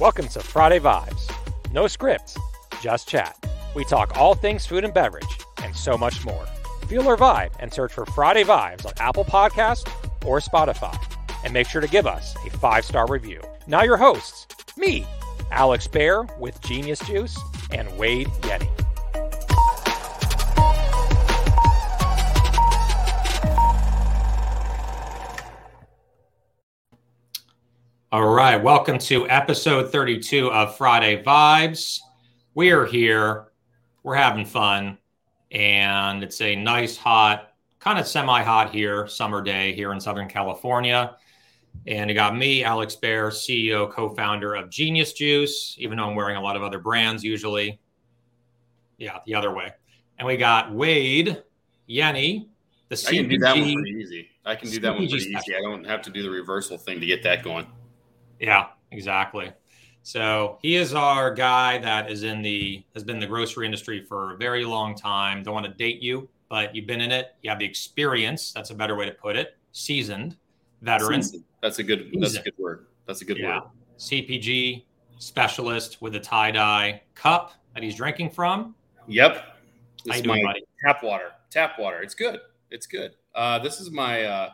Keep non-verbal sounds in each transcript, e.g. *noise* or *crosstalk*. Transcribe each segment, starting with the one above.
Welcome to Friday Vibes. No script, just chat. We talk all things food and beverage and so much more. Feel our vibe and search for Friday Vibes on Apple Podcasts or Spotify. And make sure to give us a five star review. Now, your hosts, me, Alex Bayer with Genius Juice, and Wade Yenny. All right, welcome to episode 32 of Friday Vibes. We are here, we're having fun, and it's a nice, hot, kind of semi hot here, summer day here in Southern California. And you got me, Alex Bayer, CEO, co founder of Genius Juice, even though I'm wearing a lot of other brands usually. Yeah, the other way. And we got Wade, Yenny, the CPG. I can do that one pretty easy. I can do that one pretty easy. I don't have to do the reversal thing to get that going. Yeah, exactly. So he is our guy that is in the has been in the grocery industry for a very long time. Don't want to date you, but you've been in it. You have the experience. That's a better way to put it. Seasoned veteran. Seasoned. That's a good. Seasoned. That's a good word. That's a good yeah. word. CPG specialist with a tie dye cup that he's drinking from. Yep. This is my buddy? tap water. Tap water. It's good. It's good. Uh, this is my uh,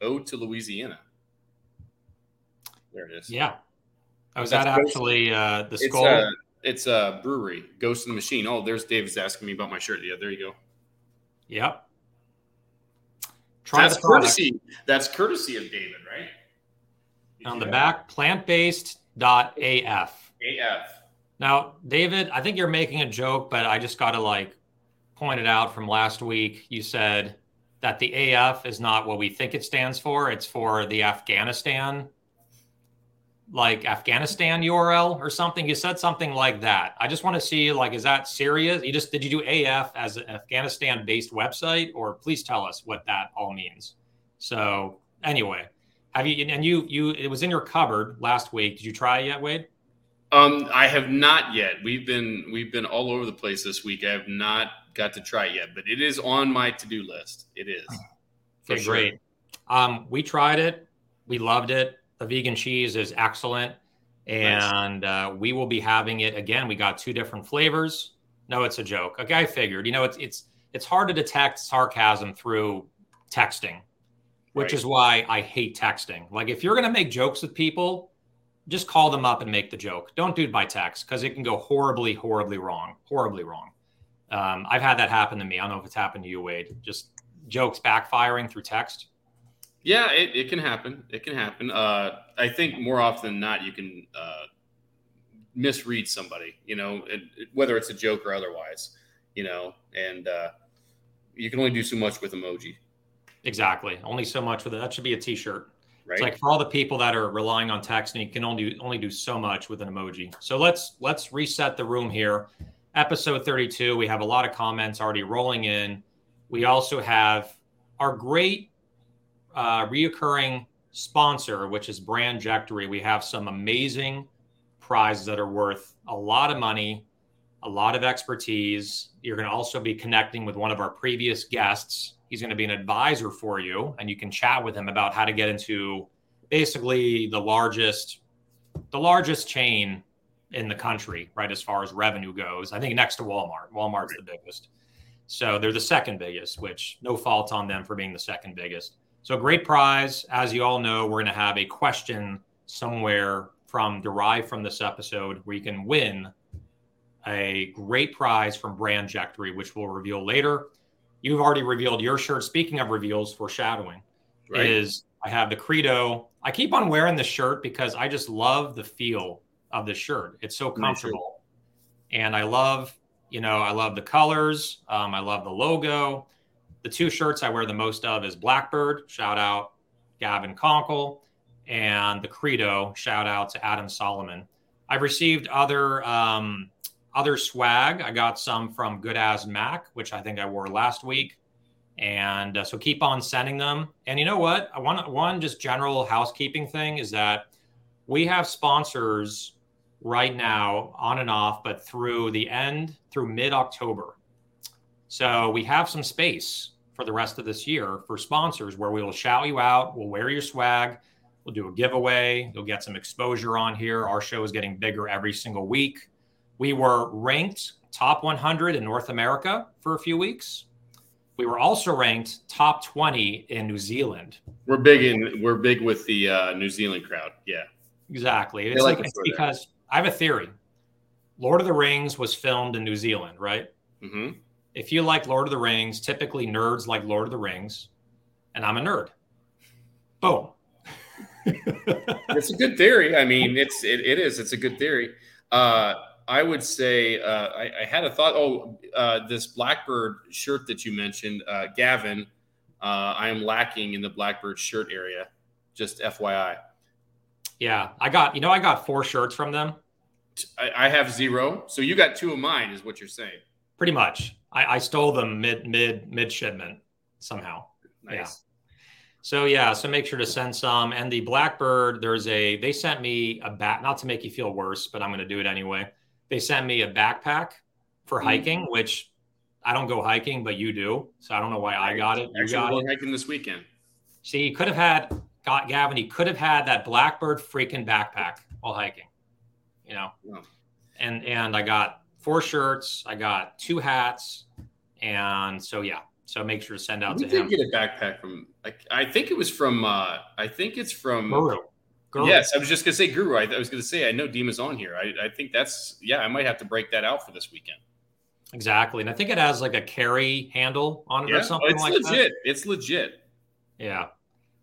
ode to Louisiana. There it is. Yeah. Oh, is that actually uh, the skull? It's a, it's a brewery, Ghost in the Machine. Oh, there's David's asking me about my shirt. Yeah, there you go. Yep. Try that's courtesy. That's courtesy of David, right? Did On the back, plant-based.af. AF. Now, David, I think you're making a joke, but I just got to like point it out from last week. You said that the AF is not what we think it stands for. It's for the Afghanistan like Afghanistan URL or something. You said something like that. I just want to see like, is that serious? You just did you do AF as an Afghanistan based website, or please tell us what that all means. So anyway, have you and you you it was in your cupboard last week. Did you try it yet, Wade? Um, I have not yet. We've been we've been all over the place this week. I have not got to try it yet, but it is on my to do list. It is. For okay, sure. great. Um, we tried it. We loved it the vegan cheese is excellent. And uh, we will be having it again. We got two different flavors. No, it's a joke. Okay, I figured. You know, it's it's it's hard to detect sarcasm through texting, which right. is why I hate texting. Like if you're gonna make jokes with people, just call them up and make the joke. Don't do it by text because it can go horribly, horribly wrong. Horribly wrong. Um, I've had that happen to me. I don't know if it's happened to you, Wade. Just jokes backfiring through text. Yeah, it, it can happen. It can happen. Uh, I think more often than not, you can uh, misread somebody, you know, it, whether it's a joke or otherwise, you know, and uh, you can only do so much with emoji. Exactly. Only so much with it. That should be a t shirt. Right. It's like for all the people that are relying on text and you can only only do so much with an emoji. So let's let's reset the room here. Episode 32. We have a lot of comments already rolling in. We also have our great uh, reoccurring sponsor, which is Brandjectory, we have some amazing prizes that are worth a lot of money, a lot of expertise. You're going to also be connecting with one of our previous guests. He's going to be an advisor for you, and you can chat with him about how to get into basically the largest, the largest chain in the country, right? As far as revenue goes, I think next to Walmart. Walmart's the biggest. So they're the second biggest, which no fault on them for being the second biggest. So, great prize. As you all know, we're going to have a question somewhere from derived from this episode where you can win a great prize from Brand Brandjectory, which we'll reveal later. You've already revealed your shirt. Speaking of reveals, foreshadowing right. is I have the Credo. I keep on wearing this shirt because I just love the feel of the shirt. It's so comfortable, and I love, you know, I love the colors. Um, I love the logo. The two shirts I wear the most of is Blackbird, shout out Gavin Conkle, and the Credo, shout out to Adam Solomon. I've received other um, other swag. I got some from Good As Mac, which I think I wore last week. And uh, so keep on sending them. And you know what? I want one just general housekeeping thing is that we have sponsors right now on and off, but through the end, through mid October. So we have some space for the rest of this year for sponsors where we will shout you out, we'll wear your swag. We'll do a giveaway. You'll get some exposure on here. Our show is getting bigger every single week. We were ranked top 100 in North America for a few weeks. We were also ranked top 20 in New Zealand. We're big in we're big with the uh, New Zealand crowd. Yeah, exactly. It's, like, it's because I have a theory. Lord of the Rings was filmed in New Zealand, right? Mm-hmm. If you like Lord of the Rings, typically nerds like Lord of the Rings, and I'm a nerd. Boom. *laughs* it's a good theory. I mean, it's it, it is. It's a good theory. Uh, I would say uh, I, I, had a thought. Oh, uh, this Blackbird shirt that you mentioned, uh, Gavin. Uh, I am lacking in the Blackbird shirt area. Just FYI. Yeah, I got you know I got four shirts from them. I, I have zero, so you got two of mine, is what you're saying. Pretty much. I, I stole them mid mid mid shipment somehow. Nice. Yeah. So yeah, so make sure to send some. And the Blackbird, there's a they sent me a bat, not to make you feel worse, but I'm going to do it anyway. They sent me a backpack for mm-hmm. hiking, which I don't go hiking, but you do. So I don't know why I got it. You Actually, got it. hiking this weekend. See, you could have had got Gavin. He could have had that Blackbird freaking backpack while hiking. You know, yeah. and and I got four shirts. I got two hats, and so yeah. So make sure to send out we to did him. Get a backpack from. Like, I think it was from. uh I think it's from. Guru. Guru. Yes, I was just gonna say Guru. I, I was gonna say I know Dima's on here. I, I think that's yeah. I might have to break that out for this weekend. Exactly, and I think it has like a carry handle on it yeah. or something it's like legit. that. It's legit. It's legit. Yeah.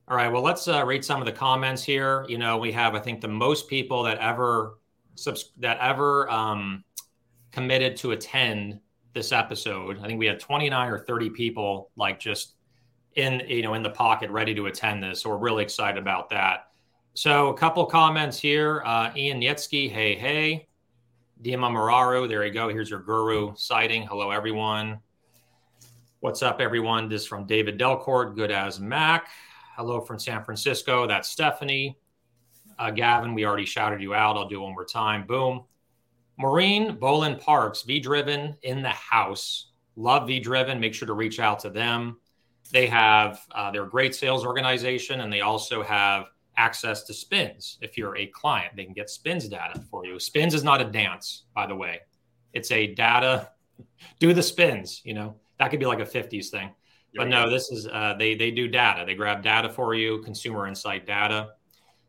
All right. Well, let's uh, read some of the comments here. You know, we have I think the most people that ever subs- that ever um, committed to attend this episode. I think we had 29 or 30 people like just in you know in the pocket ready to attend this. So we're really excited about that. So a couple comments here. Uh, Ian Nietzsky, hey, hey. Dima Mararu, there you go. Here's your guru sighting. Hello, everyone. What's up, everyone? This is from David Delcourt, good as Mac. Hello from San Francisco. That's Stephanie. Uh, Gavin, we already shouted you out. I'll do one more time. Boom. Maureen Bolin Parks, V Driven in the house. Love V Driven. Make sure to reach out to them. They have, uh, they're a great sales organization and they also have access to spins. If you're a client, they can get spins data for you. Spins is not a dance, by the way. It's a data, *laughs* do the spins, you know, that could be like a 50s thing. But no, this is, uh, they, they do data. They grab data for you, consumer insight data.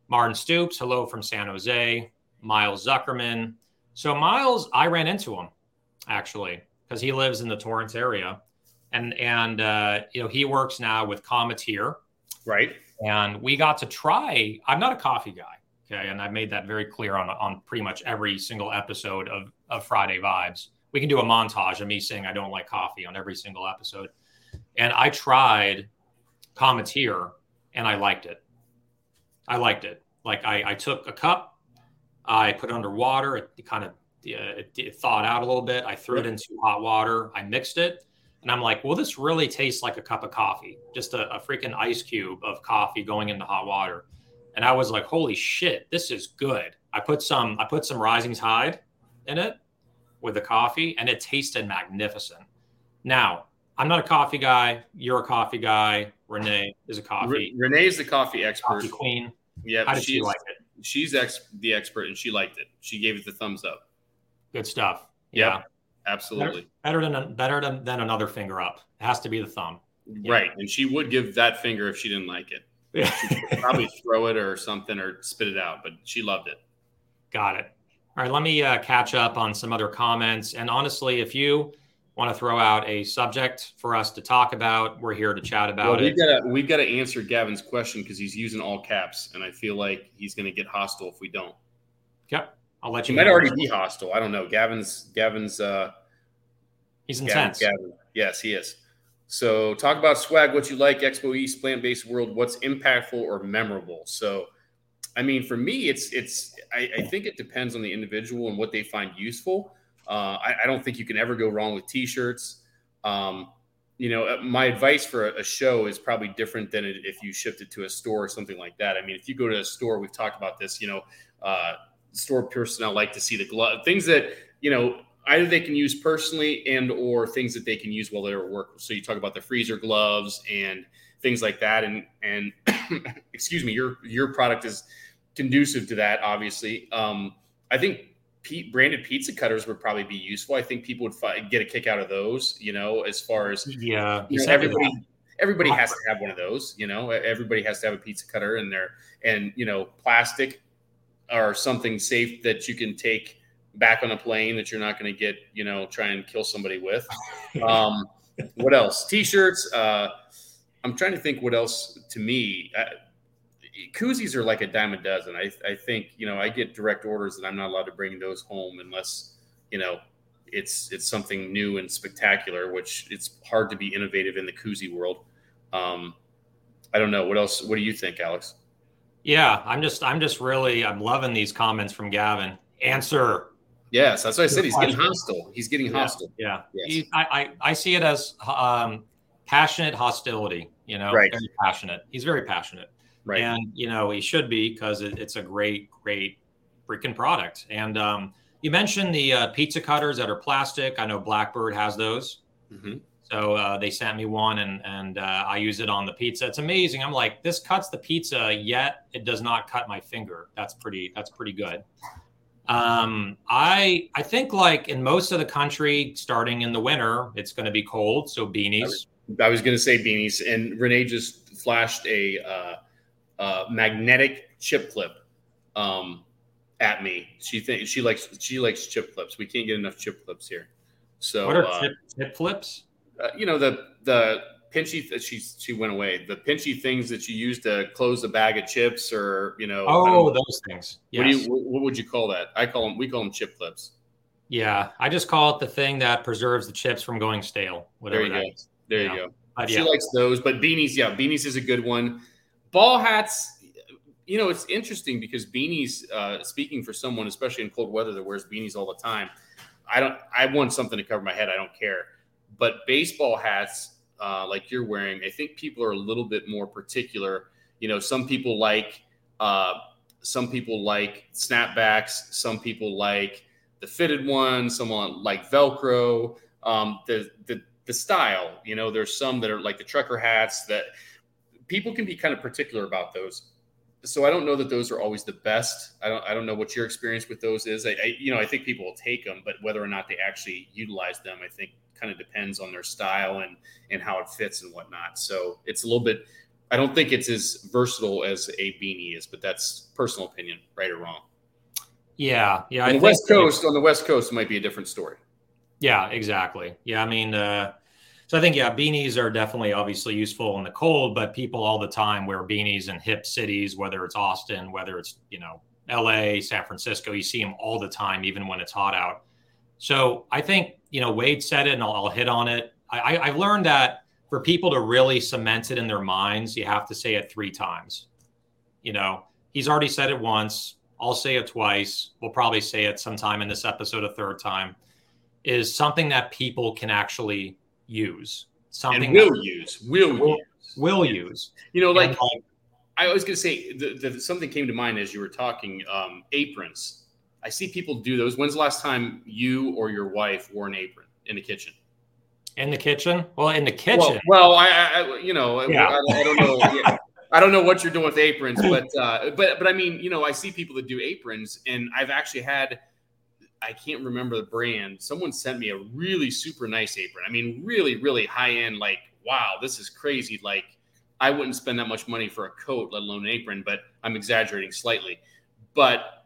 Martin Stoops, hello from San Jose. Miles Zuckerman. So Miles, I ran into him actually because he lives in the Torrance area, and and uh, you know he works now with Cometeer, right? and we got to try. I'm not a coffee guy, okay, and I've made that very clear on on pretty much every single episode of of Friday Vibes. We can do a montage of me saying I don't like coffee on every single episode, and I tried Cometeer and I liked it. I liked it. Like I, I took a cup, I put it under water, it, kind of uh, it, it thawed out a little bit. I threw it into hot water, I mixed it, and I'm like, well, this really tastes like a cup of coffee, just a, a freaking ice cube of coffee going into hot water. And I was like, holy shit, this is good. I put some, I put some Rising Tide in it with the coffee, and it tasted magnificent. Now, I'm not a coffee guy. You're a coffee guy. Renee is a coffee. Renee is the coffee expert. Coffee queen. Yeah, how did she like it? She's ex- the expert, and she liked it. She gave it the thumbs up. Good stuff. Yeah. Absolutely. Better, better than better than, than another finger up. It has to be the thumb. Right. And she would give that finger if she didn't like it. *laughs* Yeah. probably throw it or something or spit it out, but she loved it. Got it. All right, let me uh, catch up on some other comments. And honestly, if you want to throw out a subject for us to talk about, we're here to chat about well, we've it. Gotta, we've got to answer Gavin's question because he's using all caps, and I feel like he's going to get hostile if we don't. Yep. I'll let you. He might already be hostile. I don't know. Gavin's Gavin's. uh He's intense. Gavin, Gavin. Yes, he is. So talk about swag. What you like? Expo East, plant based world. What's impactful or memorable? So, I mean, for me, it's it's. I, I think it depends on the individual and what they find useful. Uh, I, I, don't think you can ever go wrong with t-shirts. Um, you know, uh, my advice for a, a, show is probably different than if you shipped it to a store or something like that. I mean, if you go to a store, we've talked about this. You know, uh, store personnel like to see the glove things that you know either they can use personally and or things that they can use while they're at work so you talk about the freezer gloves and things like that. And and *coughs* excuse me, your your product is conducive to that. Obviously, um, I think Pete, branded pizza cutters would probably be useful. I think people would get a kick out of those. You know, as far as yeah, you know, everybody everybody has to have one of *laughs* those. You know, everybody has to have a pizza cutter in there, and you know, plastic or something safe that you can take back on a plane that you're not going to get, you know, try and kill somebody with. *laughs* Um, what else? T-shirts. Uh, I'm trying to think what else to me. Uh, koozies are like a dime a dozen. I, I think you know I get direct orders and I'm not allowed to bring those home unless you know it's it's something new and spectacular. Which it's hard to be innovative in the koozie world. Um, I don't know what else. What do you think, Alex? Yeah, I'm just I'm just really I'm loving these comments from Gavin. Answer. Yes, that's what I said. He's getting hostile. He's getting hostile. Yeah, yeah. Yes. He, I, I I see it as um, passionate hostility. You know, right. very passionate. He's very passionate. Right. And you know he should be because it, it's a great, great freaking product. And um, you mentioned the uh, pizza cutters that are plastic. I know Blackbird has those. Mm-hmm. So uh, they sent me one, and and uh, I use it on the pizza. It's amazing. I'm like, this cuts the pizza, yet it does not cut my finger. That's pretty. That's pretty good. Um, I I think like in most of the country, starting in the winter, it's going to be cold. So beanies. I was, was going to say beanies, and Renee just flashed a uh, magnetic chip clip um, at me. She thinks she likes she likes chip clips. We can't get enough chip clips here. So what are uh, chip, chip flips? uh, you know the the pinchy th- she she went away the pinchy things that you use to close a bag of chips or you know oh those things yes. what do you what would you call that i call them we call them chip clips yeah i just call it the thing that preserves the chips from going stale whatever there you go is. there you, go but, she yeah. likes those but beanies yeah beanies is a good one ball hats you know it's interesting because beanies uh, speaking for someone especially in cold weather that wears beanies all the time i don't i want something to cover my head i don't care but baseball hats, uh, like you're wearing, I think people are a little bit more particular. You know, some people like uh, some people like snapbacks. Some people like the fitted one. Someone like Velcro. Um, the the the style. You know, there's some that are like the trucker hats that people can be kind of particular about those. So I don't know that those are always the best. I don't I don't know what your experience with those is. I, I you know I think people will take them, but whether or not they actually utilize them, I think kind of depends on their style and and how it fits and whatnot. So it's a little bit. I don't think it's as versatile as a beanie is, but that's personal opinion, right or wrong. Yeah, yeah. On the West Coast, on the West Coast, might be a different story. Yeah, exactly. Yeah, I mean, uh, so I think yeah, beanies are definitely obviously useful in the cold, but people all the time wear beanies in hip cities, whether it's Austin, whether it's you know L.A., San Francisco. You see them all the time, even when it's hot out. So I think you know Wade said it, and I'll, I'll hit on it. I, I've learned that for people to really cement it in their minds, you have to say it three times. You know, he's already said it once. I'll say it twice. We'll probably say it sometime in this episode a third time. Is something that people can actually use. Something and will that, use. Will, will use. Will use. You know, like, like I was going to say, the, the, something came to mind as you were talking. Um, aprons I see people do those. When's the last time you or your wife wore an apron in the kitchen? In the kitchen? Well, in the kitchen. Well, well I, I, you know, yeah. I, I, don't know. *laughs* yeah. I don't know what you're doing with aprons, but uh, but but I mean, you know, I see people that do aprons, and I've actually had. I can't remember the brand. Someone sent me a really super nice apron. I mean, really, really high end. Like, wow, this is crazy. Like, I wouldn't spend that much money for a coat, let alone an apron. But I'm exaggerating slightly. But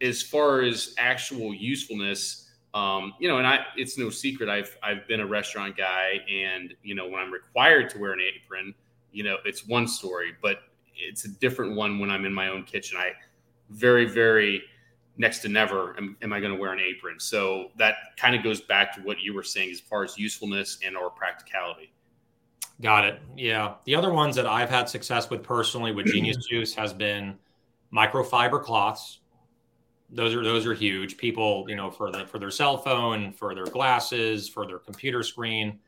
as far as actual usefulness, um, you know, and I, it's no secret. I've, I've been a restaurant guy and, you know, when I'm required to wear an apron, you know, it's one story, but it's a different one when I'm in my own kitchen. I very, very next to never am, am I going to wear an apron. So that kind of goes back to what you were saying as far as usefulness and or practicality. Got it. Yeah. The other ones that I've had success with personally with Genius *clears throat* Juice has been microfiber cloths those are those are huge. People, you know, for the for their cell phone, for their glasses, for their computer screen,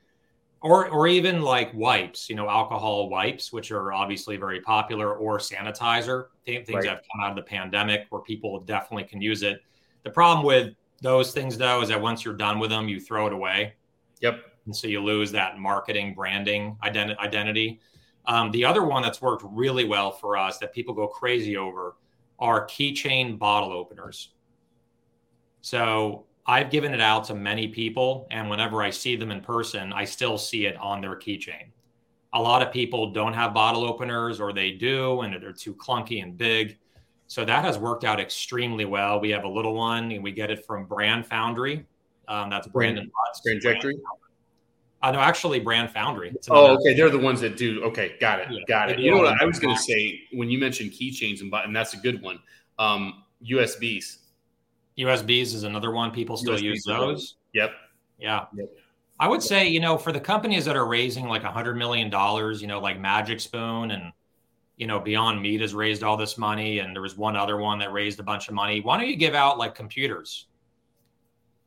or or even like wipes, you know, alcohol wipes, which are obviously very popular, or sanitizer things right. that have come out of the pandemic where people definitely can use it. The problem with those things though is that once you're done with them, you throw it away. Yep. And so you lose that marketing branding identi- identity. Um, the other one that's worked really well for us that people go crazy over are keychain bottle openers. So I've given it out to many people, and whenever I see them in person, I still see it on their keychain. A lot of people don't have bottle openers, or they do, and they're too clunky and big. So that has worked out extremely well. We have a little one, and we get it from Brand Foundry. Um, that's Brandon Butts. Brand Trajectory? Uh, no, actually, Brand Foundry. Oh, okay. They're the ones that do. Okay, got it. Yeah, got it. You know what I was going to say when you mentioned keychains and that's a good one. Um, USBs. USBs is another one. People still use those. Yep. Yeah. Yep. I would say, you know, for the companies that are raising like a hundred million dollars, you know, like Magic Spoon and you know, Beyond Meat has raised all this money, and there was one other one that raised a bunch of money. Why don't you give out like computers?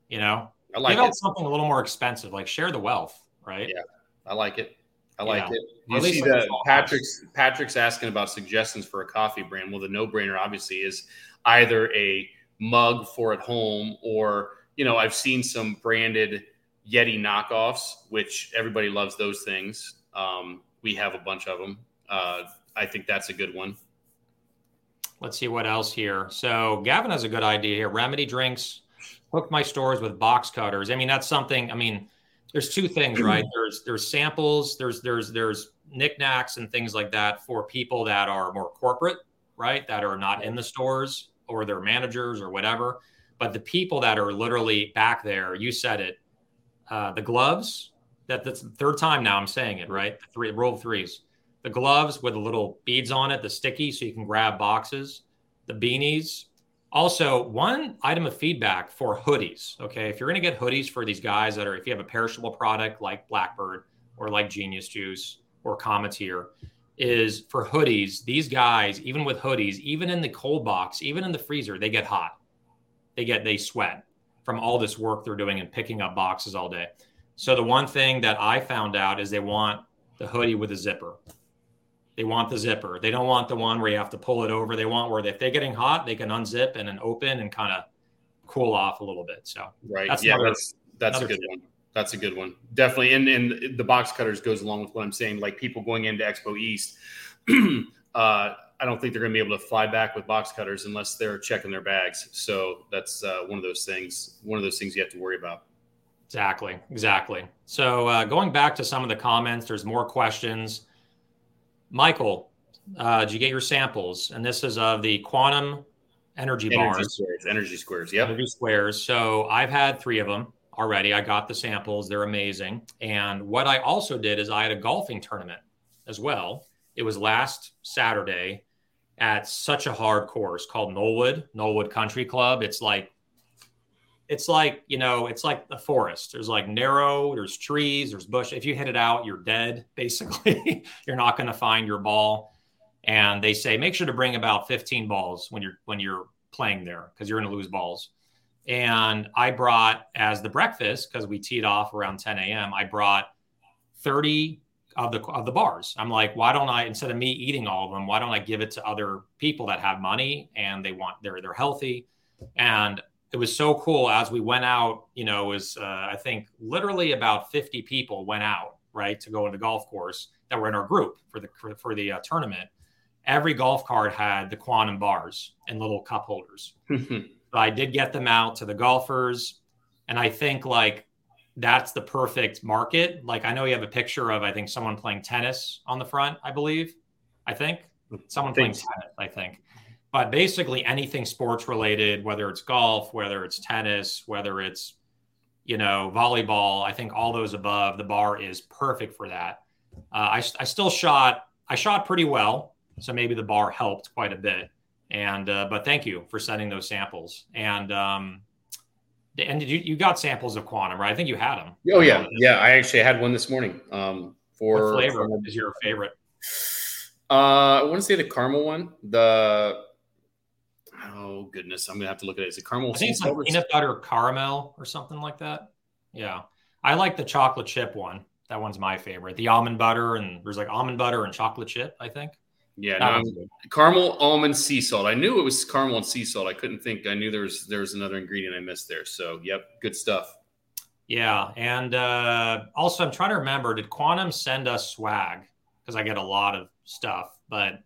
You know, I like give it. out something a little more expensive, like share the wealth, right? Yeah, I like it. I like yeah. it. You see that Patrick's Patrick's asking about suggestions for a coffee brand. Well, the no brainer obviously is either a mug for at home or you know I've seen some branded Yeti knockoffs, which everybody loves those things. Um, we have a bunch of them. Uh, I think that's a good one. Let's see what else here. So Gavin has a good idea here. Remedy drinks, hook my stores with box cutters. I mean, that's something. I mean, there's two things, *clears throat* right? There's there's samples, there's there's there's knickknacks and things like that for people that are more corporate, right? That are not in the stores or their managers or whatever. But the people that are literally back there, you said it, uh, the gloves. That that's the third time now I'm saying it, right? The three roll threes the gloves with the little beads on it, the sticky, so you can grab boxes, the beanies. Also, one item of feedback for hoodies. Okay. If you're going to get hoodies for these guys that are, if you have a perishable product like Blackbird or like Genius Juice or Cometeer, is for hoodies, these guys, even with hoodies, even in the cold box, even in the freezer, they get hot. They get, they sweat from all this work they're doing and picking up boxes all day. So the one thing that I found out is they want the hoodie with a zipper. They want the zipper. They don't want the one where you have to pull it over. They want where if they're getting hot, they can unzip and then open and kind of cool off a little bit. So right, that's yeah, another, that's that's a good tip. one. That's a good one, definitely. And and the box cutters goes along with what I'm saying. Like people going into Expo East, *clears throat* uh, I don't think they're going to be able to fly back with box cutters unless they're checking their bags. So that's uh, one of those things. One of those things you have to worry about. Exactly, exactly. So uh, going back to some of the comments, there's more questions. Michael, uh, did you get your samples? And this is of the quantum energy, energy bars. Squares, energy squares. Yeah. Energy squares. So I've had three of them already. I got the samples. They're amazing. And what I also did is I had a golfing tournament as well. It was last Saturday at such a hard course called Knollwood, Knollwood Country Club. It's like it's like you know it's like the forest there's like narrow there's trees there's bush if you hit it out you're dead *laughs* basically you're not going to find your ball and they say make sure to bring about 15 balls when you're when you're playing there because you're going to lose balls and i brought as the breakfast because we teed off around 10 a.m i brought 30 of the of the bars. I'm like why don't i instead of me eating all of them why don't i give it to other people that have money and they want they're they're healthy? And it was so cool as we went out you know it was uh, i think literally about 50 people went out right to go in the golf course that were in our group for the for the uh, tournament. Every golf cart had the quantum bars and little cup holders so i did get them out to the golfers. And i think like that's the perfect market. Like i know you have a picture of i think someone playing tennis on the front i believe i think. Someone playing tennis i think. But basically anything sports related, whether it's golf, whether it's tennis, whether it's you know volleyball, I think all those above, the bar is perfect for that. Uh, I, I still shot, I shot pretty well, so maybe the bar helped quite a bit. And uh, but thank you for sending those samples. And um, and did you you got samples of quantum, right? I think you had them. Oh yeah, yeah. I actually had one this morning. Um, for what flavor for, is your favorite? Uh, I want to say the caramel one. The oh goodness, I'm gonna have to look at it. Is it caramel? I think it's like peanut butter caramel or something like that. Yeah, I like the chocolate chip one. That one's my favorite. The almond butter and there's like almond butter and chocolate chip. I think. Yeah, no, caramel, almond, sea salt. I knew it was caramel and sea salt. I couldn't think. I knew there was there was another ingredient I missed there. So, yep, good stuff. Yeah, and uh, also I'm trying to remember. Did Quantum send us swag? because I get a lot of stuff, but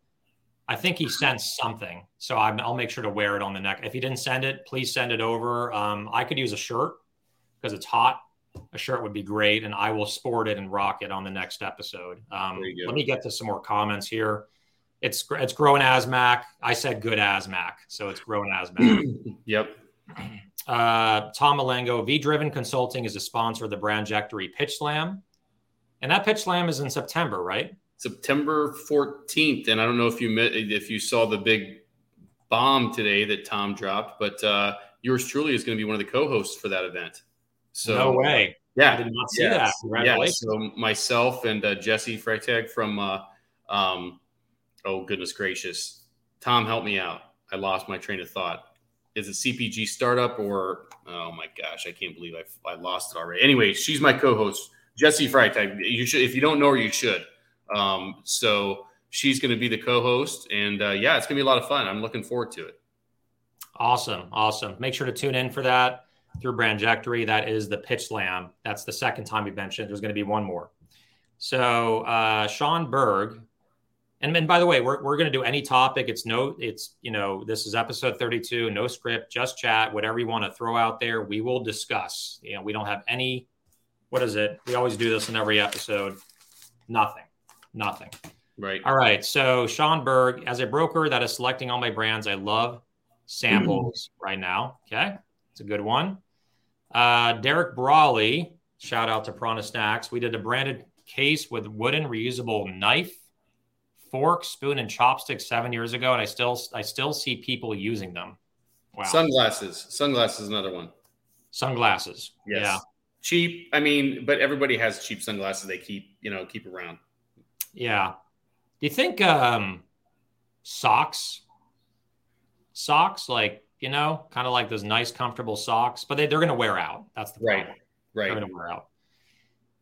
I think he sent something. So i will make sure to wear it on the neck. If he didn't send it, please send it over. Um, I could use a shirt because it's hot. A shirt would be great, and I will sport it and rock it on the next episode. Um, let me get to some more comments here. It's it's growing as Mac. I said good as Mac, so it's growing as Mac. *clears throat* yep. Uh, Tom Malengo, V Driven Consulting is a sponsor of the Brandjectory Pitch Slam, and that Pitch Slam is in September, right? September 14th. And I don't know if you met, if you saw the big bomb today that Tom dropped, but uh, yours truly is going to be one of the co-hosts for that event. So no way. Yeah, I did not see that. Yeah. So myself and uh, Jesse Freitag from, uh, um, oh goodness gracious, Tom, help me out. I lost my train of thought. Is it CPG startup or oh my gosh, I can't believe I, I lost it already. Anyway, she's my co-host, Jesse Freitag. You should, if you don't know her, you should. Um, so she's going to be the co-host, and uh, yeah, it's going to be a lot of fun. I'm looking forward to it. Awesome, awesome. Make sure to tune in for that through Brandjectory. That is the Pitch Slam. That's the second time we mentioned. There's going to be one more. So uh, Sean Berg, and then by the way, we're we're going to do any topic. It's no, it's you know, this is episode 32, no script, just chat. Whatever you want to throw out there, we will discuss. You know, we don't have any. What is it? We always do this in every episode. Nothing nothing. Right. All right. So Sean Berg, as a broker that is selecting all my brands, I love samples mm-hmm. *clears throat* right now. Okay. It's a good one. Uh, Derek Brawley, shout out to Prana Snacks. We did a branded case with wooden reusable knife, fork, spoon, and chopsticks seven years ago, and I still I still see people using them. Wow. Sunglasses. Sunglasses, another one. Sunglasses. Yes. Yeah. Cheap. I mean, but everybody has cheap sunglasses they keep, you know, keep around. Yeah. Do you think um, socks, socks, like, you know, kind of like those nice, comfortable socks, but they, they're going to wear out. That's the problem. Right. Right. They're going to wear out.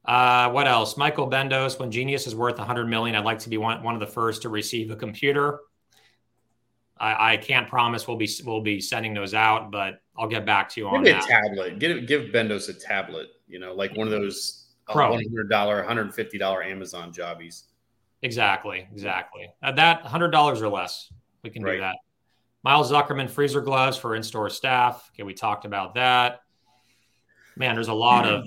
Uh, what else? Michael Bendos, when Genius is worth 100 million, I'd like to be one, one of the first to receive a computer. I, I can't promise we'll be we'll be sending those out, but I'll get back to you on Maybe that. a tablet. Give give Bendos a tablet. You know, like one of those Pro. $100, $150 Amazon jobbies. Exactly, exactly. Uh, that hundred dollars or less, we can right. do that. Miles Zuckerman freezer gloves for in-store staff. Okay, we talked about that. Man, there's a lot of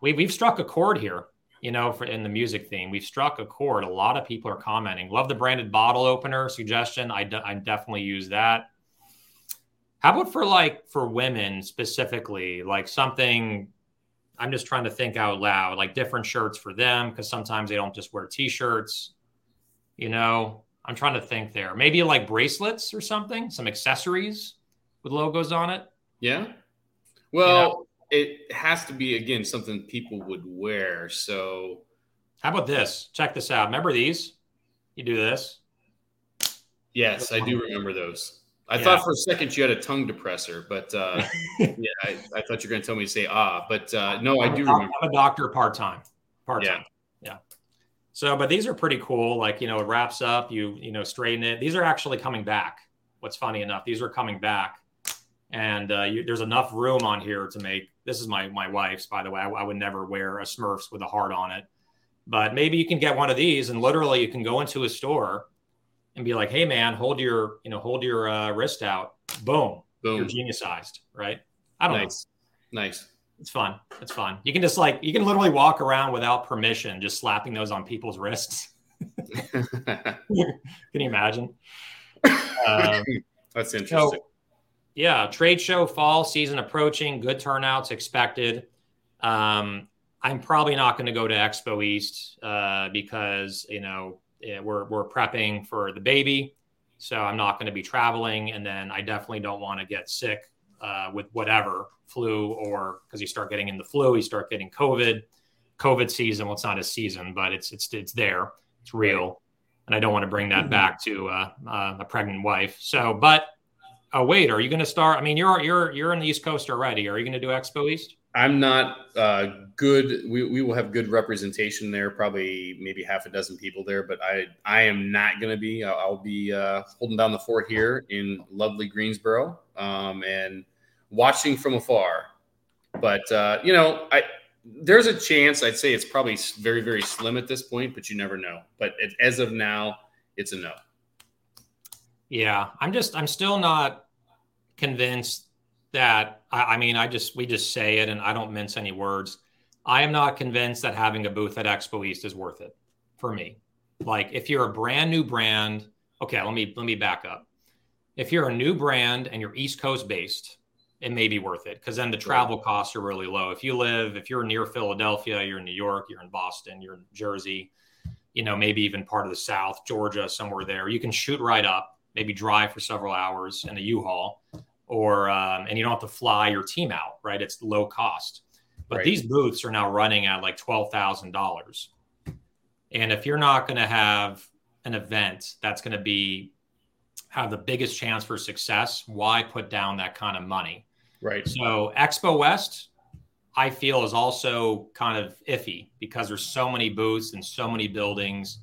we we've struck a chord here. You know, for in the music theme, we've struck a chord. A lot of people are commenting. Love the branded bottle opener suggestion. I, I definitely use that. How about for like for women specifically, like something I'm just trying to think out loud, like different shirts for them because sometimes they don't just wear t-shirts. You know, I'm trying to think there. Maybe like bracelets or something, some accessories with logos on it. Yeah. Well, you know? It has to be again something people would wear. So, how about this? Check this out. Remember these? You do this. Yes, I do remember those. I yeah. thought for a second you had a tongue depressor, but uh, *laughs* yeah, I, I, thought you were going to tell me to say ah, but uh, no, I'm I do. Remember. I'm a doctor part time, part time. Yeah. yeah. So, but these are pretty cool. Like you know, it wraps up. You you know, straighten it. These are actually coming back. What's funny enough, these are coming back, and uh, you, there's enough room on here to make. This is my my wife's, by the way. I, I would never wear a Smurfs with a heart on it, but maybe you can get one of these, and literally you can go into a store and be like, "Hey, man, hold your you know hold your uh, wrist out." Boom, boom, you're geniusized, right? I don't nice. know. Nice. It's fun. It's fun. You can just like you can literally walk around without permission, just slapping those on people's wrists. *laughs* *laughs* can you imagine? *laughs* Um, That's interesting. So, yeah, trade show fall season approaching. Good turnouts expected. Um, I'm probably not going to go to Expo East uh, because you know we're we're prepping for the baby, so I'm not going to be traveling, and then I definitely don't want to get sick uh, with whatever flu or because you start getting in the flu, you start getting COVID. COVID season, well, it's not a season, but it's it's it's there, it's real, and I don't want to bring that mm-hmm. back to uh, uh, a pregnant wife. So, but oh wait, are you going to start? I mean, you're you're you're in the East Coast already. Are you going to do Expo East? I'm not uh, good. We, we will have good representation there. Probably maybe half a dozen people there, but I I am not going to be. I'll, I'll be uh, holding down the fort here in lovely Greensboro um, and watching from afar. But uh, you know, I there's a chance. I'd say it's probably very, very slim at this point, but you never know. But it, as of now, it's a no. Yeah, I'm just, I'm still not convinced that. I, I mean, I just, we just say it, and I don't mince any words. I am not convinced that having a booth at Expo East is worth it for me. Like, if you're a brand new brand, okay, let me let me back up. If you're a new brand and you're East Coast based, it may be worth it because then the travel costs are really low. If you live, if you're near Philadelphia, you're in New York, you're in Boston, you're in Jersey, you know, maybe even part of the South, Georgia, somewhere there, you can shoot right up, maybe drive for several hours in a U-Haul, or um, and you don't have to fly your team out, right? It's low cost. But right. these booths are now running at like twelve thousand dollars, and if you're not going to have an event that's going to be have the biggest chance for success, why put down that kind of money? Right. So Expo West, I feel is also kind of iffy because there's so many booths and so many buildings.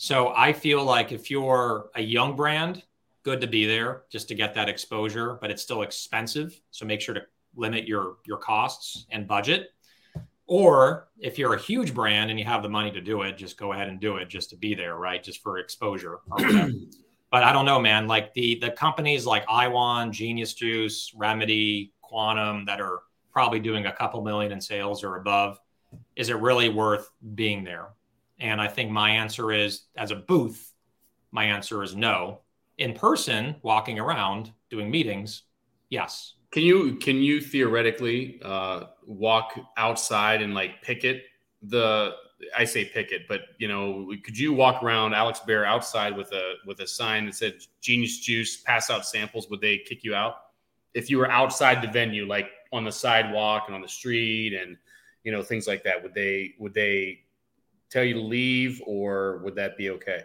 So I feel like if you're a young brand, good to be there just to get that exposure, but it's still expensive. So make sure to limit your your costs and budget. Or if you're a huge brand and you have the money to do it, just go ahead and do it just to be there, right? Just for exposure. *clears throat* but I don't know, man. Like the the companies like iWan, Genius Juice, Remedy, Quantum that are probably doing a couple million in sales or above, is it really worth being there? And I think my answer is as a booth, my answer is no. In person, walking around, doing meetings, yes. Can you can you theoretically uh, walk outside and like picket the I say picket, but you know, could you walk around Alex Bayer outside with a with a sign that said Genius Juice, pass out samples? Would they kick you out if you were outside the venue, like on the sidewalk and on the street, and you know things like that? Would they would they tell you to leave, or would that be okay?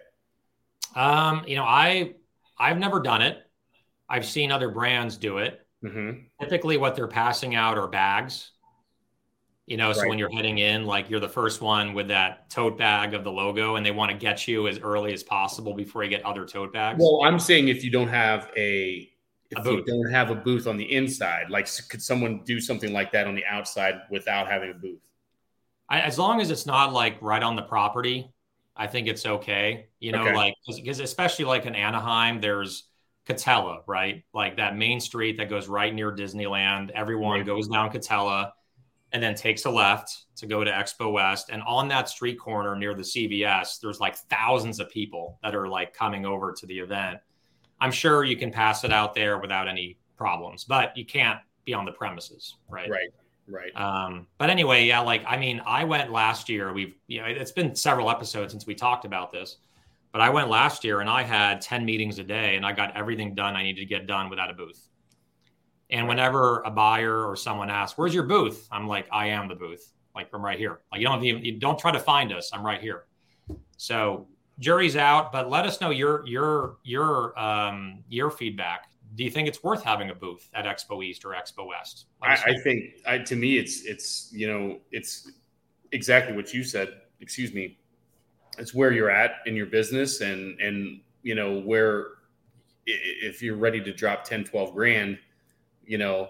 Um, you know, I I've never done it. I've seen other brands do it. Mm-hmm. Typically, what they're passing out are bags you know, so right. when you're heading in, like you're the first one with that tote bag of the logo, and they want to get you as early as possible before you get other tote bags. Well, I'm saying if you don't have a if you don't have a booth on the inside, like could someone do something like that on the outside without having a booth? I, as long as it's not like right on the property, I think it's okay. You know, okay. like because especially like in Anaheim, there's Katella, right? Like that main street that goes right near Disneyland. Everyone right. goes down Katella and then takes a left to go to Expo West. And on that street corner near the CVS, there's like thousands of people that are like coming over to the event. I'm sure you can pass it out there without any problems, but you can't be on the premises, right? Right. Right. Um, but anyway, yeah, like I mean, I went last year. We've you know, it's been several episodes since we talked about this, but I went last year and I had 10 meetings a day and I got everything done I needed to get done without a booth. And whenever a buyer or someone asks, "Where's your booth?" I'm like, "I am the booth. Like I'm right here. Like you don't even you don't try to find us. I'm right here." So jury's out, but let us know your your your um, your feedback. Do you think it's worth having a booth at Expo East or Expo West? I, I, think I, to me, it's it's you know it's exactly what you said. Excuse me. It's where you're at in your business and and you know where if you're ready to drop 10 12 grand you know,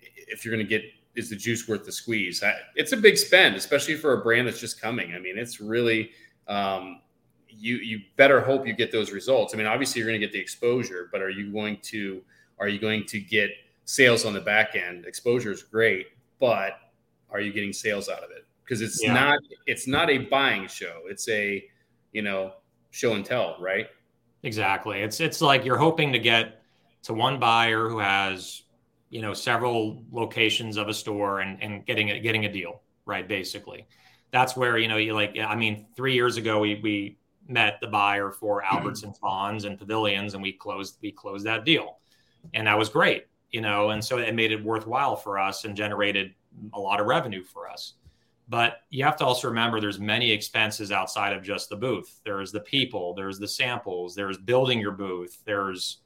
if you're going to get is the juice worth the squeeze? I, it's a big spend, especially for a brand that's just coming. I mean, it's really um, you you better hope you get those results. I mean, obviously you're going to get the exposure, but are you going to are you going to get sales on the back end? Exposure is great, but are you getting sales out of it? Because it's yeah. not it's not a buying show. It's a you know show and tell, right? Exactly. It's it's like you're hoping to get to one buyer who has you know several locations of a store and and getting a getting a deal right basically that's where you know you like i mean three years ago we we met the buyer for *clears throat* albertsons Vons and pavilions and we closed we closed that deal. And that was great you know and so it made it worthwhile for us and generated a lot of revenue for us. But you have to also remember there's many expenses outside of just the booth. There's the people there's the samples there's building your booth there's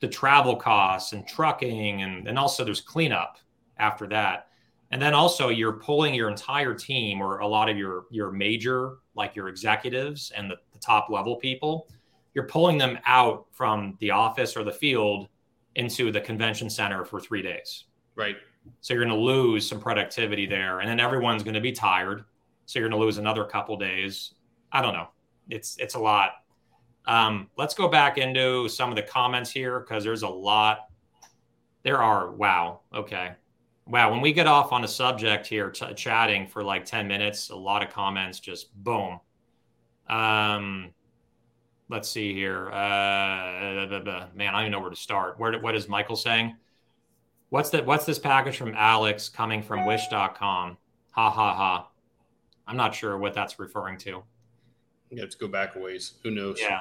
the travel costs and trucking and, and also there's cleanup after that. And then also you're pulling your entire team or a lot of your your major like your executives and the, the top level people you're pulling them out from the office or the field into the convention center for three days right So you're going to lose some productivity there, and then everyone's going to be tired. So you're going to lose another couple days. I don't know. It's it's a lot. Um, let's go back into some of the comments here because there's a lot. There are wow. Okay, wow. When we get off on a subject here, t- chatting for like ten minutes, a lot of comments. Just boom. Um, let's see here. Uh, man, I don't even know where to start. Where what is Michael saying? What's that? What's this package from Alex coming from Wish.com? Ha ha ha. I'm not sure what that's referring to. Yeah, let's go back a ways. Who knows? Yeah.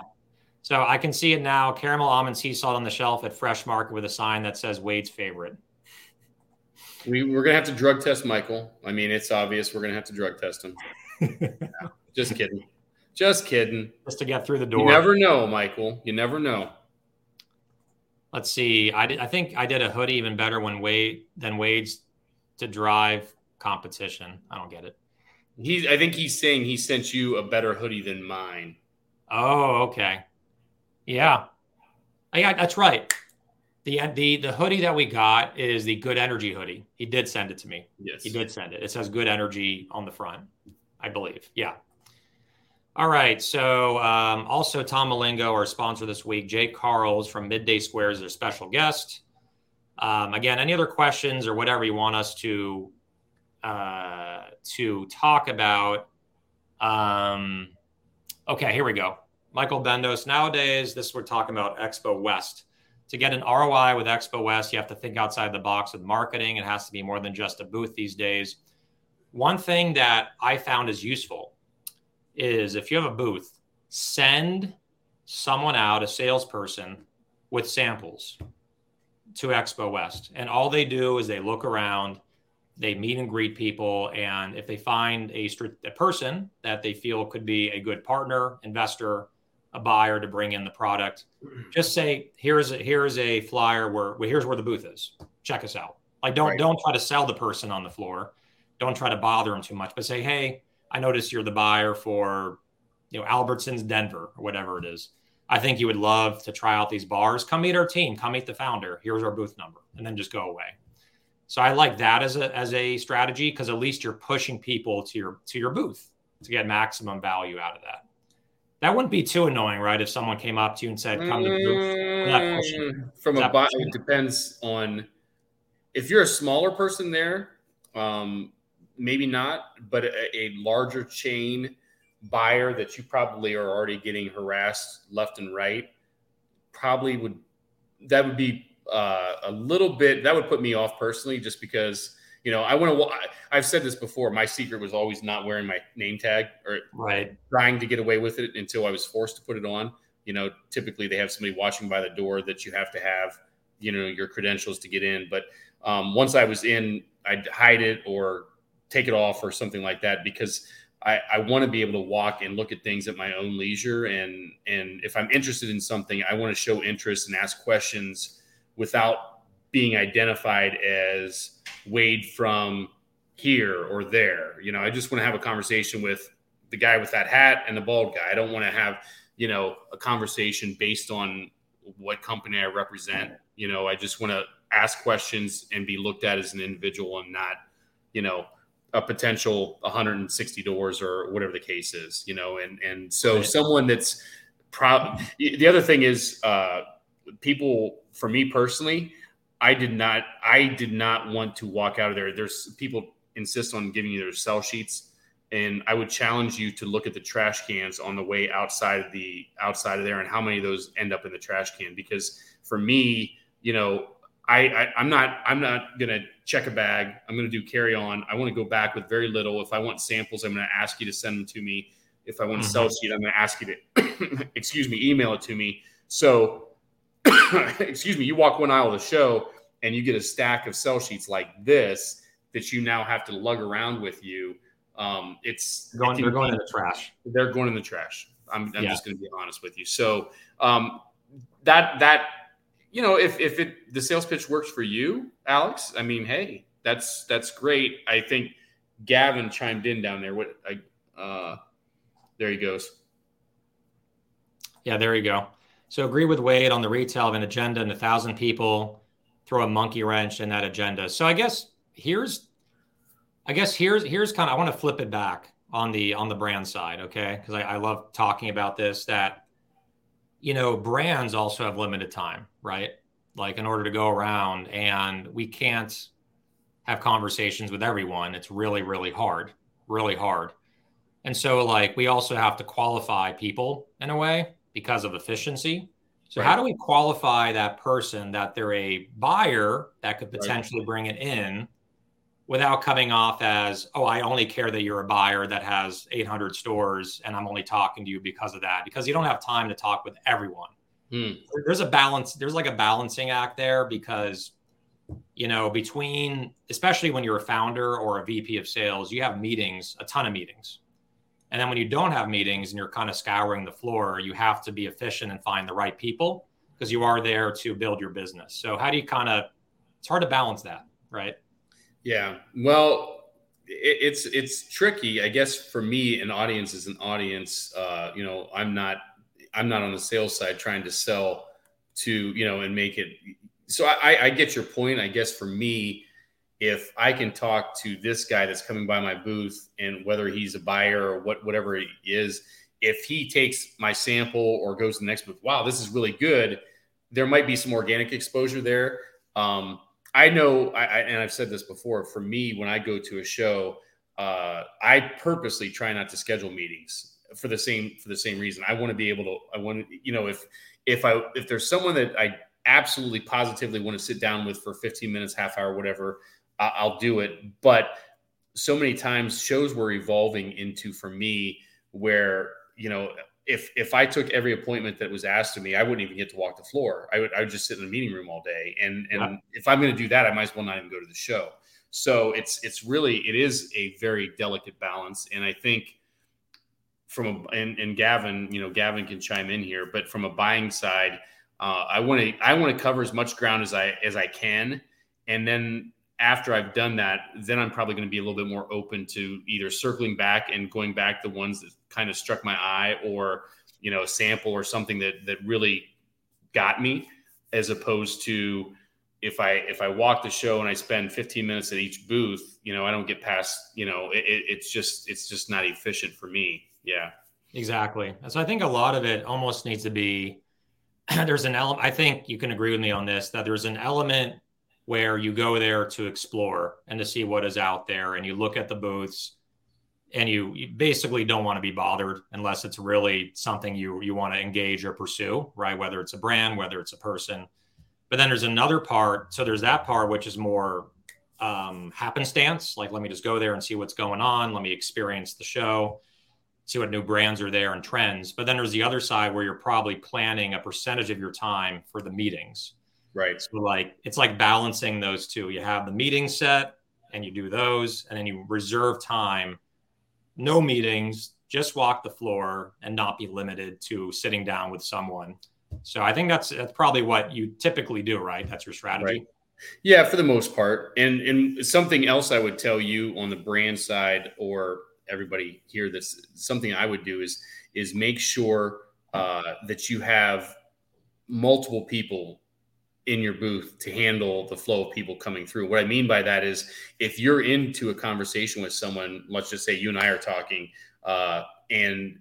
So I can see it now. Caramel almond sea salt on the shelf at Fresh Market with a sign that says Wade's favorite. We, we're gonna have to drug test Michael. I mean, it's obvious we're gonna have to drug test him. *laughs* just kidding. Just kidding. Just to get through the door. You never know, Michael. You never know. Let's see. I did, I think I did a hoodie even better when Wade than Wade's to drive competition. I don't get it. He's. I think he's saying he sent you a better hoodie than mine. Oh, okay. Yeah, yeah, that's right. The the the hoodie that we got is the Good Energy hoodie. He did send it to me. Yes, he did send it. It says Good Energy on the front, I believe. Yeah. All right. So um, also Tom Malingo, our sponsor this week, Jake Karls from Midday Square is their special guest. Um, again, any other questions or whatever you want us to uh, to talk about? Um, okay, here we go. Michael Bendos. Nowadays, this we're talking about Expo West. To get an ROI with Expo West, you have to think outside the box with marketing. It has to be more than just a booth these days. One thing that I found is useful is if you have a booth, send someone out, a salesperson, with samples to Expo West. And all they do is they look around, they meet and greet people. And if they find a, a person that they feel could be a good partner, investor, a buyer to bring in the product, mm-hmm. just say, here's a, here's a flyer where well, here's where the booth is. Check us out. Like don't right. don't try to sell the person on the floor. Don't try to bother them too much, but say, hey, I notice you're the buyer for, you know, Albertsons Denver or whatever it is. I think you would love to try out these bars. Come meet our team. Come meet the founder. Here's our booth number, and then just go away. So I like that as a as a strategy because at least you're pushing people to your to your booth to get maximum value out of that. That wouldn't be too annoying, right? If someone came up to you and said, "Come to the booth." Mm, from a buyer, it depends on if you're a smaller person there. Um, maybe not, but a, a, larger chain buyer that you probably are already getting harassed left and right probably would that would be uh, a little bit that would put me off personally just because you know i want to i've said this before my secret was always not wearing my name tag or right. trying to get away with it until i was forced to put it on. You know typically they have somebody watching by the door that you have to have you know your credentials to get in but um, once i was in i'd hide it or take it off or something like that because I, I want to be able to walk and look at things at my own leisure and and if I'm interested in something, I want to show interest and ask questions without being identified as Wade from here or there. You know, I just want to have a conversation with the guy with that hat and the bald guy. I don't want to have, you know, a conversation based on what company I represent. You know, I just want to ask questions and be looked at as an individual and not, you know, a potential 160 doors or whatever the case is, you know, and and so someone that's proud. The other thing is, uh, people for me personally, I did not, I did not want to walk out of there. There's people insist on giving you their sell sheets, and I would challenge you to look at the trash cans on the way outside of the outside of there and how many of those end up in the trash can. Because for me, you know, I, I am not I'm not gonna check a bag. I'm gonna do carry on. I want to go back with very little. If I want samples, I'm gonna ask you to send them to me. If I want mm-hmm. a sell sheet, I'm gonna ask you to *coughs* excuse me, email it to me. So *coughs* excuse me, you walk one aisle of the show and you get a stack of sell sheets like this that you now have to lug around with you. Um, it's going, they're going in the trash. They're going in the trash. I'm, I'm yeah. just going to be honest with you. So um, that that you know, if if it the sales pitch works for you, Alex, I mean, hey, that's that's great. I think Gavin chimed in down there. What I uh there he goes. Yeah, there you go. So agree with Wade on the retail of an agenda and a thousand people throw a monkey wrench in that agenda. So I guess here's, I guess here's here's kind of I want to flip it back on the on the brand side, okay? Because I, I love talking about this. That you know, brands also have limited time, right? Like in order to go around, and we can't have conversations with everyone. It's really really hard, really hard. And so, like, we also have to qualify people in a way because of efficiency. So, right. how do we qualify that person that they're a buyer that could potentially right. bring it in without coming off as, oh, I only care that you're a buyer that has 800 stores and I'm only talking to you because of that? Because you don't have time to talk with everyone. Hmm. There's a balance, there's like a balancing act there because you know, between especially when you're a founder or a VP of sales, you have meetings, a ton of meetings. And then when you don't have meetings and you're kind of scouring the floor, you have to be efficient and find the right people because you are there to build your business. So how do you kind of it's hard to balance that, right? Yeah. Well, it's it's tricky, I guess for me an audience is an audience uh, you know, I'm not I'm not on the sales side trying to sell to, you know, and make it so I, I get your point. I guess for me, if I can talk to this guy that's coming by my booth and whether he's a buyer or what whatever he is, if he takes my sample or goes to the next booth, wow, this is really good. There might be some organic exposure there. Um, I know, I, I, and I've said this before. For me, when I go to a show, uh, I purposely try not to schedule meetings for the same for the same reason. I want to be able to. I want to, you know, if if I if there's someone that I absolutely positively want to sit down with for 15 minutes, half hour, whatever, I'll do it. But so many times shows were evolving into for me where you know if if I took every appointment that was asked of me, I wouldn't even get to walk the floor. I would I would just sit in the meeting room all day. And and if I'm going to do that, I might as well not even go to the show. So it's it's really it is a very delicate balance. And I think from a and, and Gavin, you know, Gavin can chime in here, but from a buying side, uh, I want to I want to cover as much ground as I as I can, and then after I've done that, then I'm probably going to be a little bit more open to either circling back and going back the ones that kind of struck my eye or, you know, a sample or something that, that really got me as opposed to if I, if I walk the show and I spend 15 minutes at each booth, you know, I don't get past, you know, it, it's just, it's just not efficient for me. Yeah. Exactly. So I think a lot of it almost needs to be, *clears throat* there's an element, I think you can agree with me on this, that there's an element where you go there to explore and to see what is out there and you look at the booths and you, you basically don't want to be bothered unless it's really something you you want to engage or pursue right? Whether it's a brand whether it's a person. But then there's another part so there's that part which is more um, happenstance like let me just go there and see what's going on let me experience the show see what new brands are there and trends. But then there's the other side where you're probably planning a percentage of your time for the meetings Right. So like it's like balancing those two. You have the meeting set and you do those, and then you reserve time, no meetings, just walk the floor and not be limited to sitting down with someone. So I think that's that's probably what you typically do, right? That's your strategy. Right. Yeah, for the most part. And and something else I would tell you on the brand side or everybody here that's something I would do is is make sure uh, that you have multiple people in your booth to handle the flow of people coming through. What I mean by that is if you're into a conversation with someone, let's just say you and I are talking, uh, and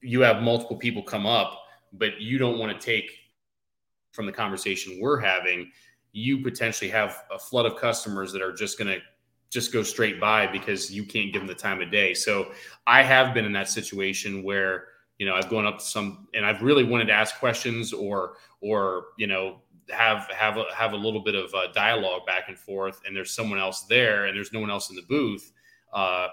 you have multiple people come up, but you don't want to take from the conversation we're having, you potentially have a flood of customers that are just going to just go straight by because you can't give them the time of day. So I have been in that situation where you know I've gone up to some and I've really wanted to ask questions or or you know have have a, have a little bit of uh, dialogue back and forth, and there's someone else there, and there's no one else in the booth, uh,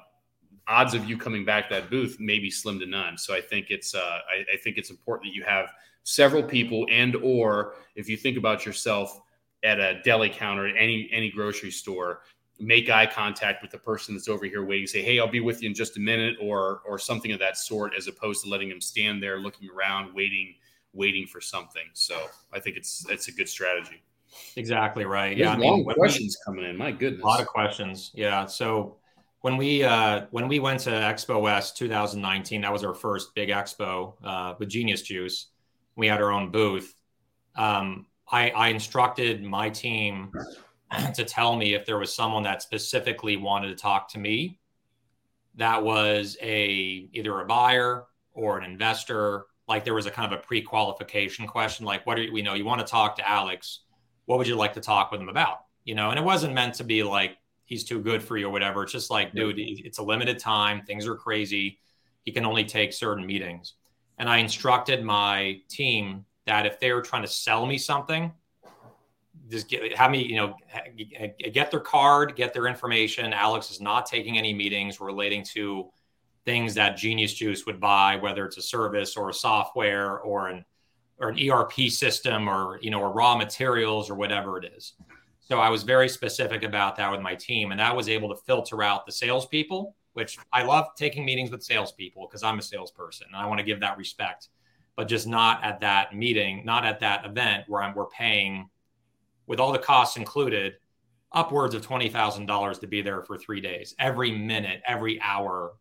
odds of you coming back that booth may be slim to none. So I think it's uh, I, I, think it's important that you have several people, and or if you think about yourself at a deli counter at any any grocery store, make eye contact with the person that's over here waiting. Say, hey, I'll be with you in just a minute, or or something of that sort, as opposed to letting them stand there looking around, waiting waiting for something. So I think it's it's a good strategy. Exactly right. There's yeah, I mean, questions we, coming in. My goodness, a lot of questions. Yeah. So when we uh, when we went to Expo West 2019, that was our first big expo uh, with Genius Juice. We had our own booth. Um, I, I instructed my team *clears throat* to tell me if there was someone that specifically wanted to talk to me that was a either a buyer or an investor like there was a kind of a pre-qualification question like what do you, we know you want to talk to alex what would you like to talk with him about? You know and it wasn't meant to be like he's too good for you or whatever. It's just like dude it's a limited time things are crazy he can only take certain meetings. And i instructed my team that if they were trying to sell me something just get have me you know get their card get their information. Alex is not taking any meetings relating to things that genius juice would buy whether it's a service or a software or an or an erp system or you know or raw materials or whatever it is so i was very specific about that with my team and that was able to filter out the salespeople which i love taking meetings with salespeople because i'm a salesperson and i want to give that respect but just not at that meeting not at that event where I'm, we're paying with all the costs included, upwards of twenty thousand dollars to be there for three days. Every minute, every hour,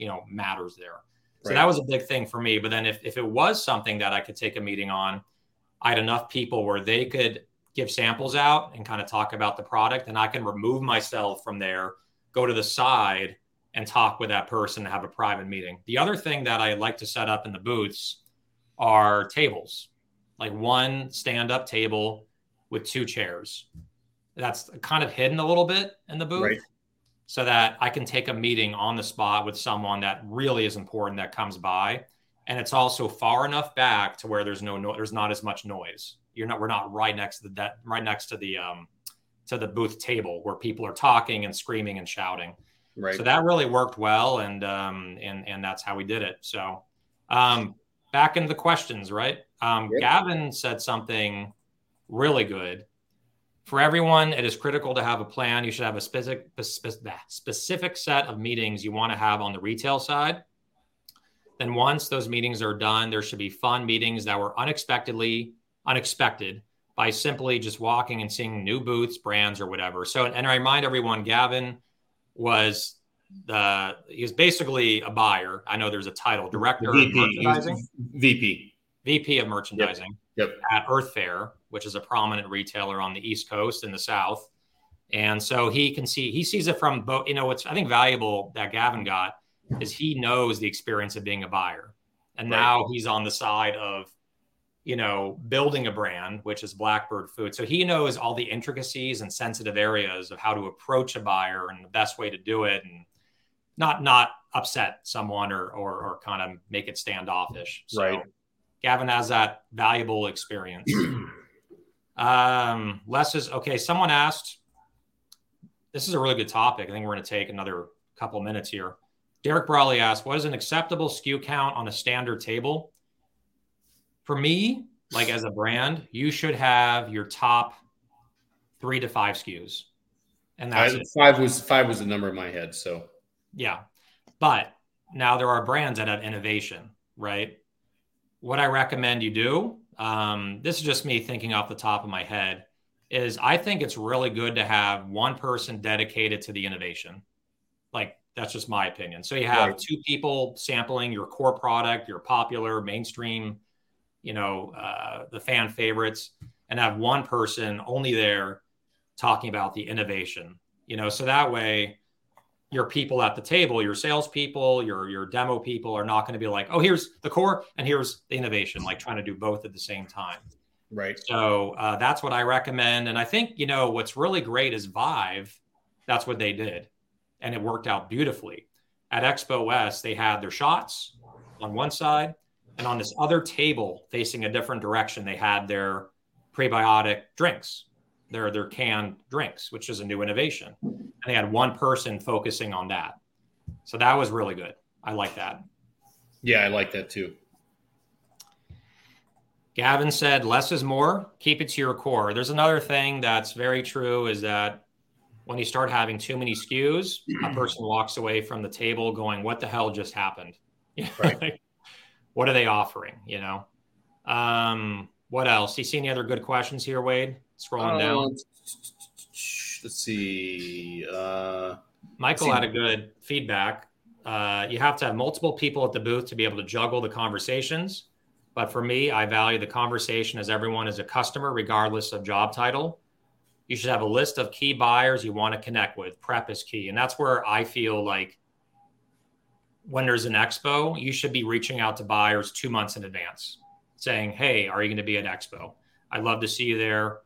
you know, matters there. So right. that was a big thing for me. But then if if it was something that I could take a meeting on, I had enough people where they could give samples out and kind of talk about the product, and I can remove myself from there, go to the side and talk with that person and have a private meeting. The other thing that I like to set up in the booths are tables, like one stand up table with two chairs. That's kind of hidden a little bit in the booth. Right. So that I can take a meeting on the spot with someone that really is important that comes by. And it's also far enough back to where there's no, no there's not as much noise. You're not we're not right next to the de- right next to the um to the booth table where people are talking and screaming and shouting. Right. So that really worked well, and um, and and that's how we did it. So, um, back into the questions, right? Um, yep. Gavin said something really good. For everyone, it is critical to have a plan. You should have a specific, specific set of meetings you want to have on the retail side. Then, once those meetings are done, there should be fun meetings that were unexpectedly unexpected by simply just walking and seeing new booths, brands, or whatever. So, and I remind everyone, Gavin was the he was basically a buyer. I know there's a title, director VP, of merchandising, VP, VP of merchandising yep. Yep. at Earth Fare which is a prominent retailer on the East Coast in the South. And so he can see, he sees it from both, you know, what's I think valuable that Gavin got is he knows the experience of being a buyer. And right. now he's on the side of, you know, building a brand, which is Blackbird Food. So he knows all the intricacies and sensitive areas of how to approach a buyer and the best way to do it and not not upset someone or or, or kind of make it standoffish. So right. Gavin has that valuable experience. *clears throat* Um, Les is okay. Someone asked, this is a really good topic. I think we're going to take another couple minutes here. Derek Brawley asked, what is an acceptable SKU count on a standard table? For me, like as a brand, you should have your top three to five SKUs. And that's five was five was the number in my head. So yeah. But now there are brands that have innovation, right? What I recommend you do um, this is just me thinking off the top of my head, is I think it's really good to have one person dedicated to the innovation. Like that's just my opinion. So you have right. two people sampling your core product, your popular mainstream, you know, uh, the fan favorites, and have one person only there talking about the innovation. You know, so that way your people at the table, your salespeople, your your demo people are not going to be like, oh, here's the core and here's the innovation, like trying to do both at the same time. Right. So uh, that's what I recommend, and I think you know what's really great is Vive. That's what they did, and it worked out beautifully. At Expo West, they had their shots on one side, and on this other table facing a different direction, they had their prebiotic drinks their their canned drinks, which is a new innovation. And they had one person focusing on that. So that was really good. I like that. Yeah, I like that too. Gavin said, less is more. Keep it to your core. There's another thing that's very true is that when you start having too many SKUs, a *clears throat* person walks away from the table going, What the hell just happened? *laughs* Right. what are they offering? You know? Um, what else? You see any other good questions here, Wade? Scrolling uh, down. Let's see. Uh, Michael see. had a good feedback. Uh, you have to have multiple people at the booth to be able to juggle the conversations. But for me, I value the conversation as everyone is a customer, regardless of job title. you should have a list of key buyers you want to connect with. Prep is key. And that's where I feel like when there's an expo, you should be reaching out to buyers two months in advance saying, Hey, are you going to be at expo? I'd love to see you there.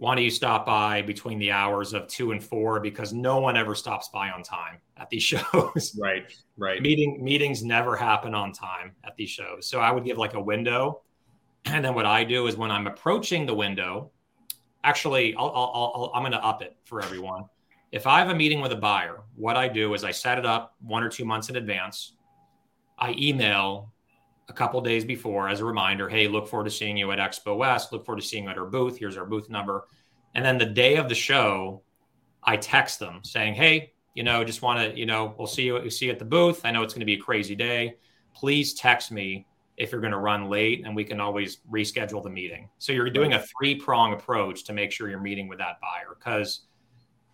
Why don't you stop by between the hours of two and four? Because no one ever stops by on time at these *laughs* shows. Right, right. Meeting meetings never happen on time at these shows. So I would give like a window. *clears throat* And then what I do is when I'm approaching the window, actually, I'll, I'll, I'll, I'm going to up it for everyone. If I have a meeting with a buyer, what I do is I set it up one or two months in advance. I email a couple days before as a reminder hey look forward to seeing you at expo west. Look forward to seeing you at our booth. Here's our booth number. And then the day of the show i text them saying hey you know just want to you know we'll see you we'll see you at the booth. I know it's going to be a crazy day. Please text me if you're going to run late and we can always reschedule the meeting. So you're doing a three prong approach to make sure you're meeting with that buyer because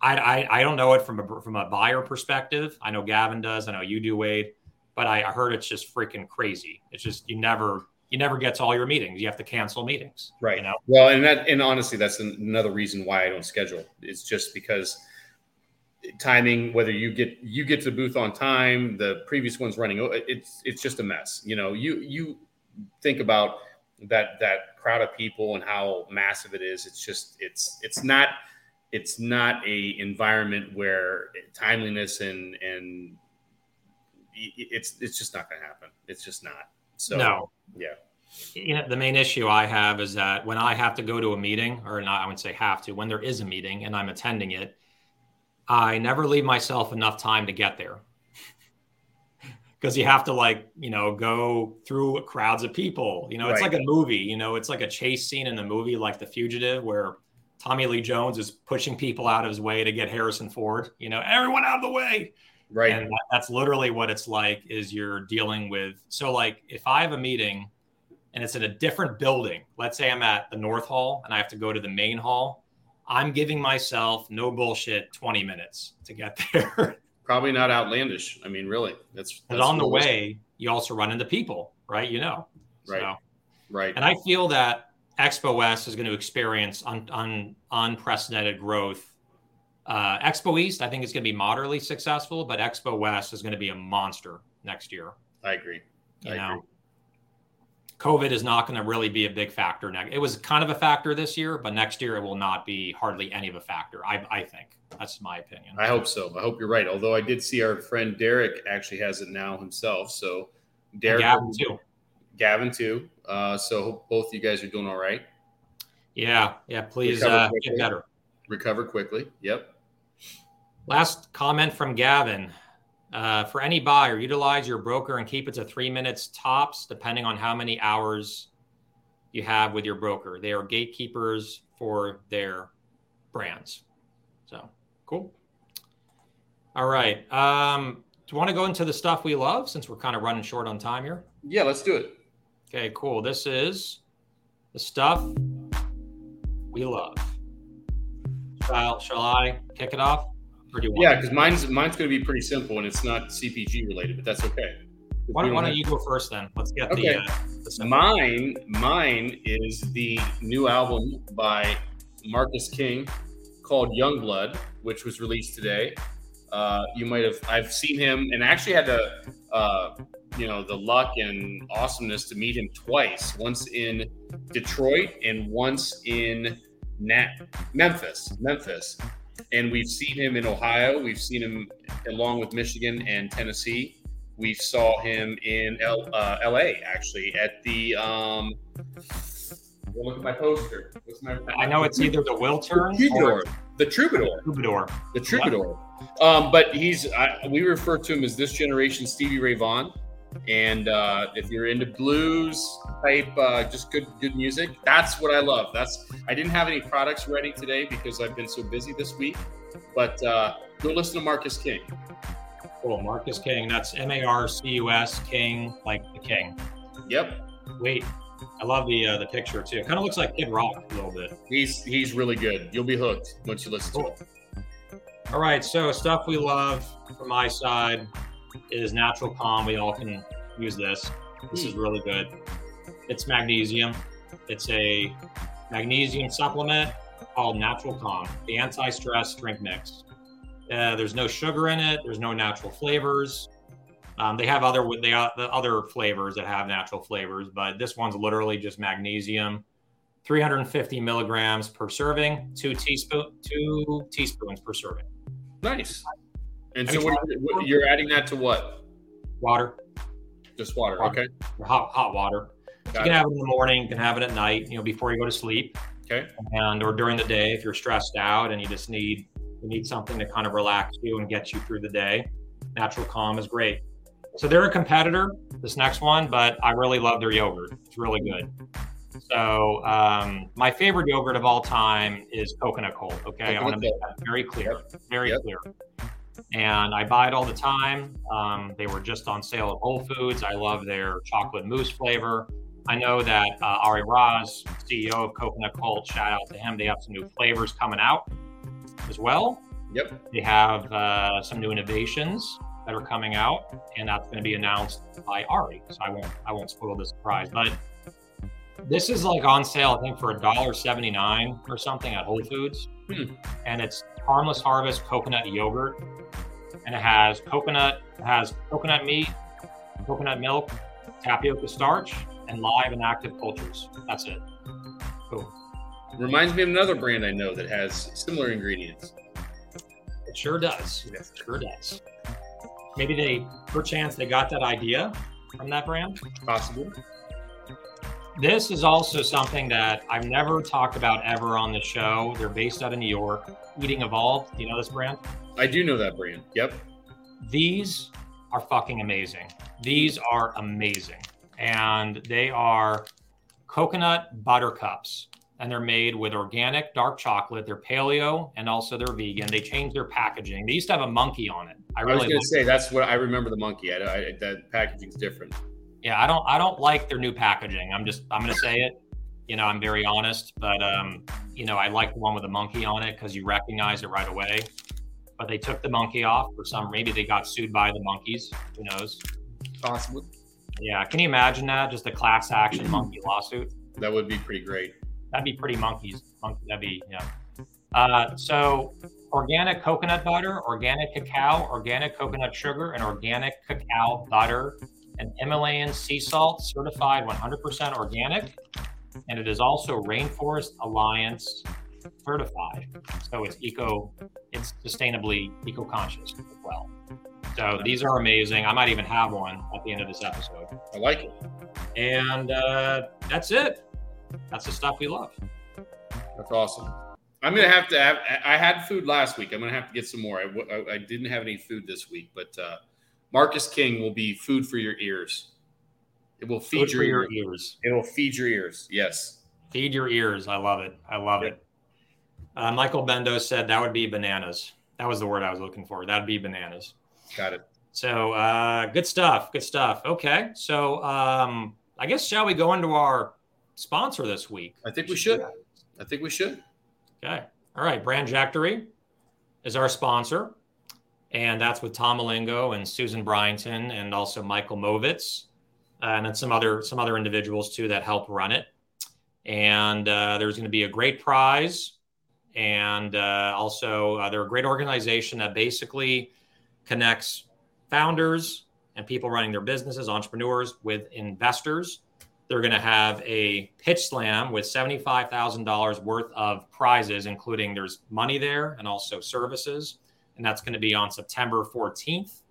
I, I, I don't know it from a from a buyer perspective. I know gavin does. I know you do wade but I, I heard it's just freaking crazy. It's just you never you never get to all your meetings. You have to cancel meetings. Right. You know? Well, and that and honestly, that's another reason why I don't schedule. It's just because timing, whether you get you get to the booth on time, the previous one's running. It's it's just a mess. You know, you you think about that that crowd of people and how massive it is. It's just it's it's not it's not a environment where timeliness and and it's it's just not going to happen. It's just not. So no, yeah. You know, the main issue I have is that when I have to go to a meeting, or not, I would say have to, when there is a meeting and I'm attending it, I never leave myself enough time to get there. *laughs* Because you have to like, you know, go through crowds of people. You know, it's right. like a movie. You know, it's like a chase scene in the movie, like The Fugitive, where Tommy Lee Jones is pushing people out of his way to get Harrison Ford. You know, everyone out of the way right. And that, that's literally what it's like is you're dealing with so like if i have a meeting and it's in a different building let's say i'm at the north hall and i have to go to the main hall i'm giving myself no bullshit 20 minutes to get *laughs* there. Probably not outlandish. I mean really that's, that's but on the way you also run into people right? You know. Right so, right. And i feel that expo west is going to experience un, un, unprecedented growth uh, Expo East, I think, is going to be moderately successful, but Expo West is going to be a monster next year. I agree. You I know, agree. COVID is not going to really be a big factor. Next, it was kind of a factor this year, but next year it will not be hardly any of a factor. I, I think that's my opinion. I hope so. I hope you're right. Although I did see our friend Derek actually has it now himself. So Derek, and Gavin too. Gavin too. Uh, so both you guys are doing all right. Yeah, yeah. Please uh, get better. Recover quickly. Yep. Last comment from Gavin. Uh, for any buyer, utilize your broker and keep it to three minutes tops, depending on how many hours you have with your broker. They are gatekeepers for their brands. So cool. All right. Um, do you want to go into the stuff we love since we're kind of running short on time here? Yeah, let's do it. Okay, cool. This is the stuff we love. Shall, shall I kick it off? Yeah, because mine's mine's going to be pretty simple and it's not CPG related, but that's okay. Why don't, why don't you go first then? Let's get okay. the, uh, the mine. Mine is the new album by Marcus King called Youngblood, which was released today. Uh, you might have I've seen him and actually had the uh, you know the luck and awesomeness to meet him twice. Once in Detroit and once in Nat- Memphis. Memphis and we've seen him in Ohio. We've seen him along with Michigan and Tennessee. We saw him in L, uh, L.A. actually at the. Um, look at my poster. My, I know it's either the Wiltern the Troubadour. The Troubadour. Troubadour. The Troubadour. Um, but he's. I, we refer to him as this generation Stevie Ray Vaughan. And uh, if you're into blues type, uh, just good good music, that's what I love. That's I didn't have any products ready today because I've been so busy this week. But uh, go listen to Marcus King. Cool, Marcus King. That's M A R C U S King, like the King. Yep. Wait, I love the uh, the picture too. Kind of looks like Kid Rock a little bit. He's he's really good. You'll be hooked once you listen cool. to it. All right, so stuff we love from my side is natural calm. We all can use this. This is really good. It's magnesium. It's a magnesium supplement. called Natural Calm, the anti-stress drink mix. Uh, there's no sugar in it. There's no natural flavors. Um, they have other they uh, the other flavors that have natural flavors, but this one's literally just magnesium, 350 milligrams per serving, two teaspoon two teaspoons per serving. Nice. And so, what, what, you're adding that to what? Water. Just water. water. Okay. Hot hot water. you can have it in the morning. You can have it at night. You know, before you go to sleep. Okay. And or during the day if you're stressed out and you just need you need something to kind of relax you and get you through the day. Natural Calm is great. So they're a competitor, this next one, but I really love their yogurt. It's really good. So um, my favorite yogurt of all time is Coconut Cult. Okay, I want to make that very clear, very yep. clear. And I buy it all the time. Um, they were just on sale at Whole Foods. I love their chocolate mousse flavor. I know that uh, Ari Raz, CEO of Coconut Cult, shout out to him. They have some new flavors coming out as well. Yep. They have uh, some new innovations that are coming out, and that's going to be announced by Ari. So I won't I won't spoil the surprise, but this is like on sale, I think, for a dollar seventy nine or something at Whole Foods, hmm. and it's Harmless Harvest coconut yogurt, and it has coconut, it has coconut meat, coconut milk, tapioca starch, and live and active cultures. That's it. Cool. Reminds me of another brand I know that has similar ingredients. It sure does. It sure does. Maybe they, perchance, they got that idea from that brand. Possible. This is also something that I've never talked about ever on the show. They're based out of New York. Eating Evolved. Do you know this brand? I do know that brand. Yep. These are fucking amazing. These are amazing. And they are coconut butter cups and they're made with organic dark chocolate. They're paleo and also they're vegan. They changed their packaging. They used to have a monkey on it. I, really I was going to say that's what I remember the monkey. I, I, that packaging's different. Yeah, I don't I don't like their new packaging. I'm just I'm going to say it. You know, I'm very honest, but um, you know, I like the one with the monkey on it because you recognize it right away. But they took the monkey off for some. Maybe they got sued by the monkeys. Who knows? Possibly. Yeah. Can you imagine that? Just a class action monkey lawsuit. That would be pretty great. That'd be pretty monkeys. Monkey, that'd be yeah. Uh, so organic coconut butter, organic cacao, organic coconut sugar, and organic cacao butter, and Himalayan sea salt, certified 100% organic, and it is also Rainforest Alliance certified. So it's eco, it's sustainably eco-conscious as well. So these are amazing. I might even have one at the end of this episode. I like it. And uh, that's it that's the stuff we love. That's awesome. I'm gonna have to have. I had food last week. I'm gonna have to get some more. I, I, I didn't have any food this week, but uh, Marcus King will be food for your ears. It will feed your, your, ears. It will feed your ears. Yes. Feed your ears. I love it. I love it. Uh, Michael Bendo said that would be bananas. That was the word I was looking for. That'd be bananas. Got it. So uh, good stuff. Good stuff. Okay. So um, I guess shall we go into our sponsor this week? I think we should. I think we should. Okay. All right. Brandjectory is our sponsor. And that's with Tom Malingo and Susan Bryanton and also Michael Movitz and then some other some other individuals too that help run it. And uh, there's going to be a great prize. And uh, also, uh, they're a great organization that basically connects founders and people running their businesses, entrepreneurs, with investors they're going to have a pitch slam with $75,000 worth of prizes, including there's money there and also services. And that's going to be on September 14th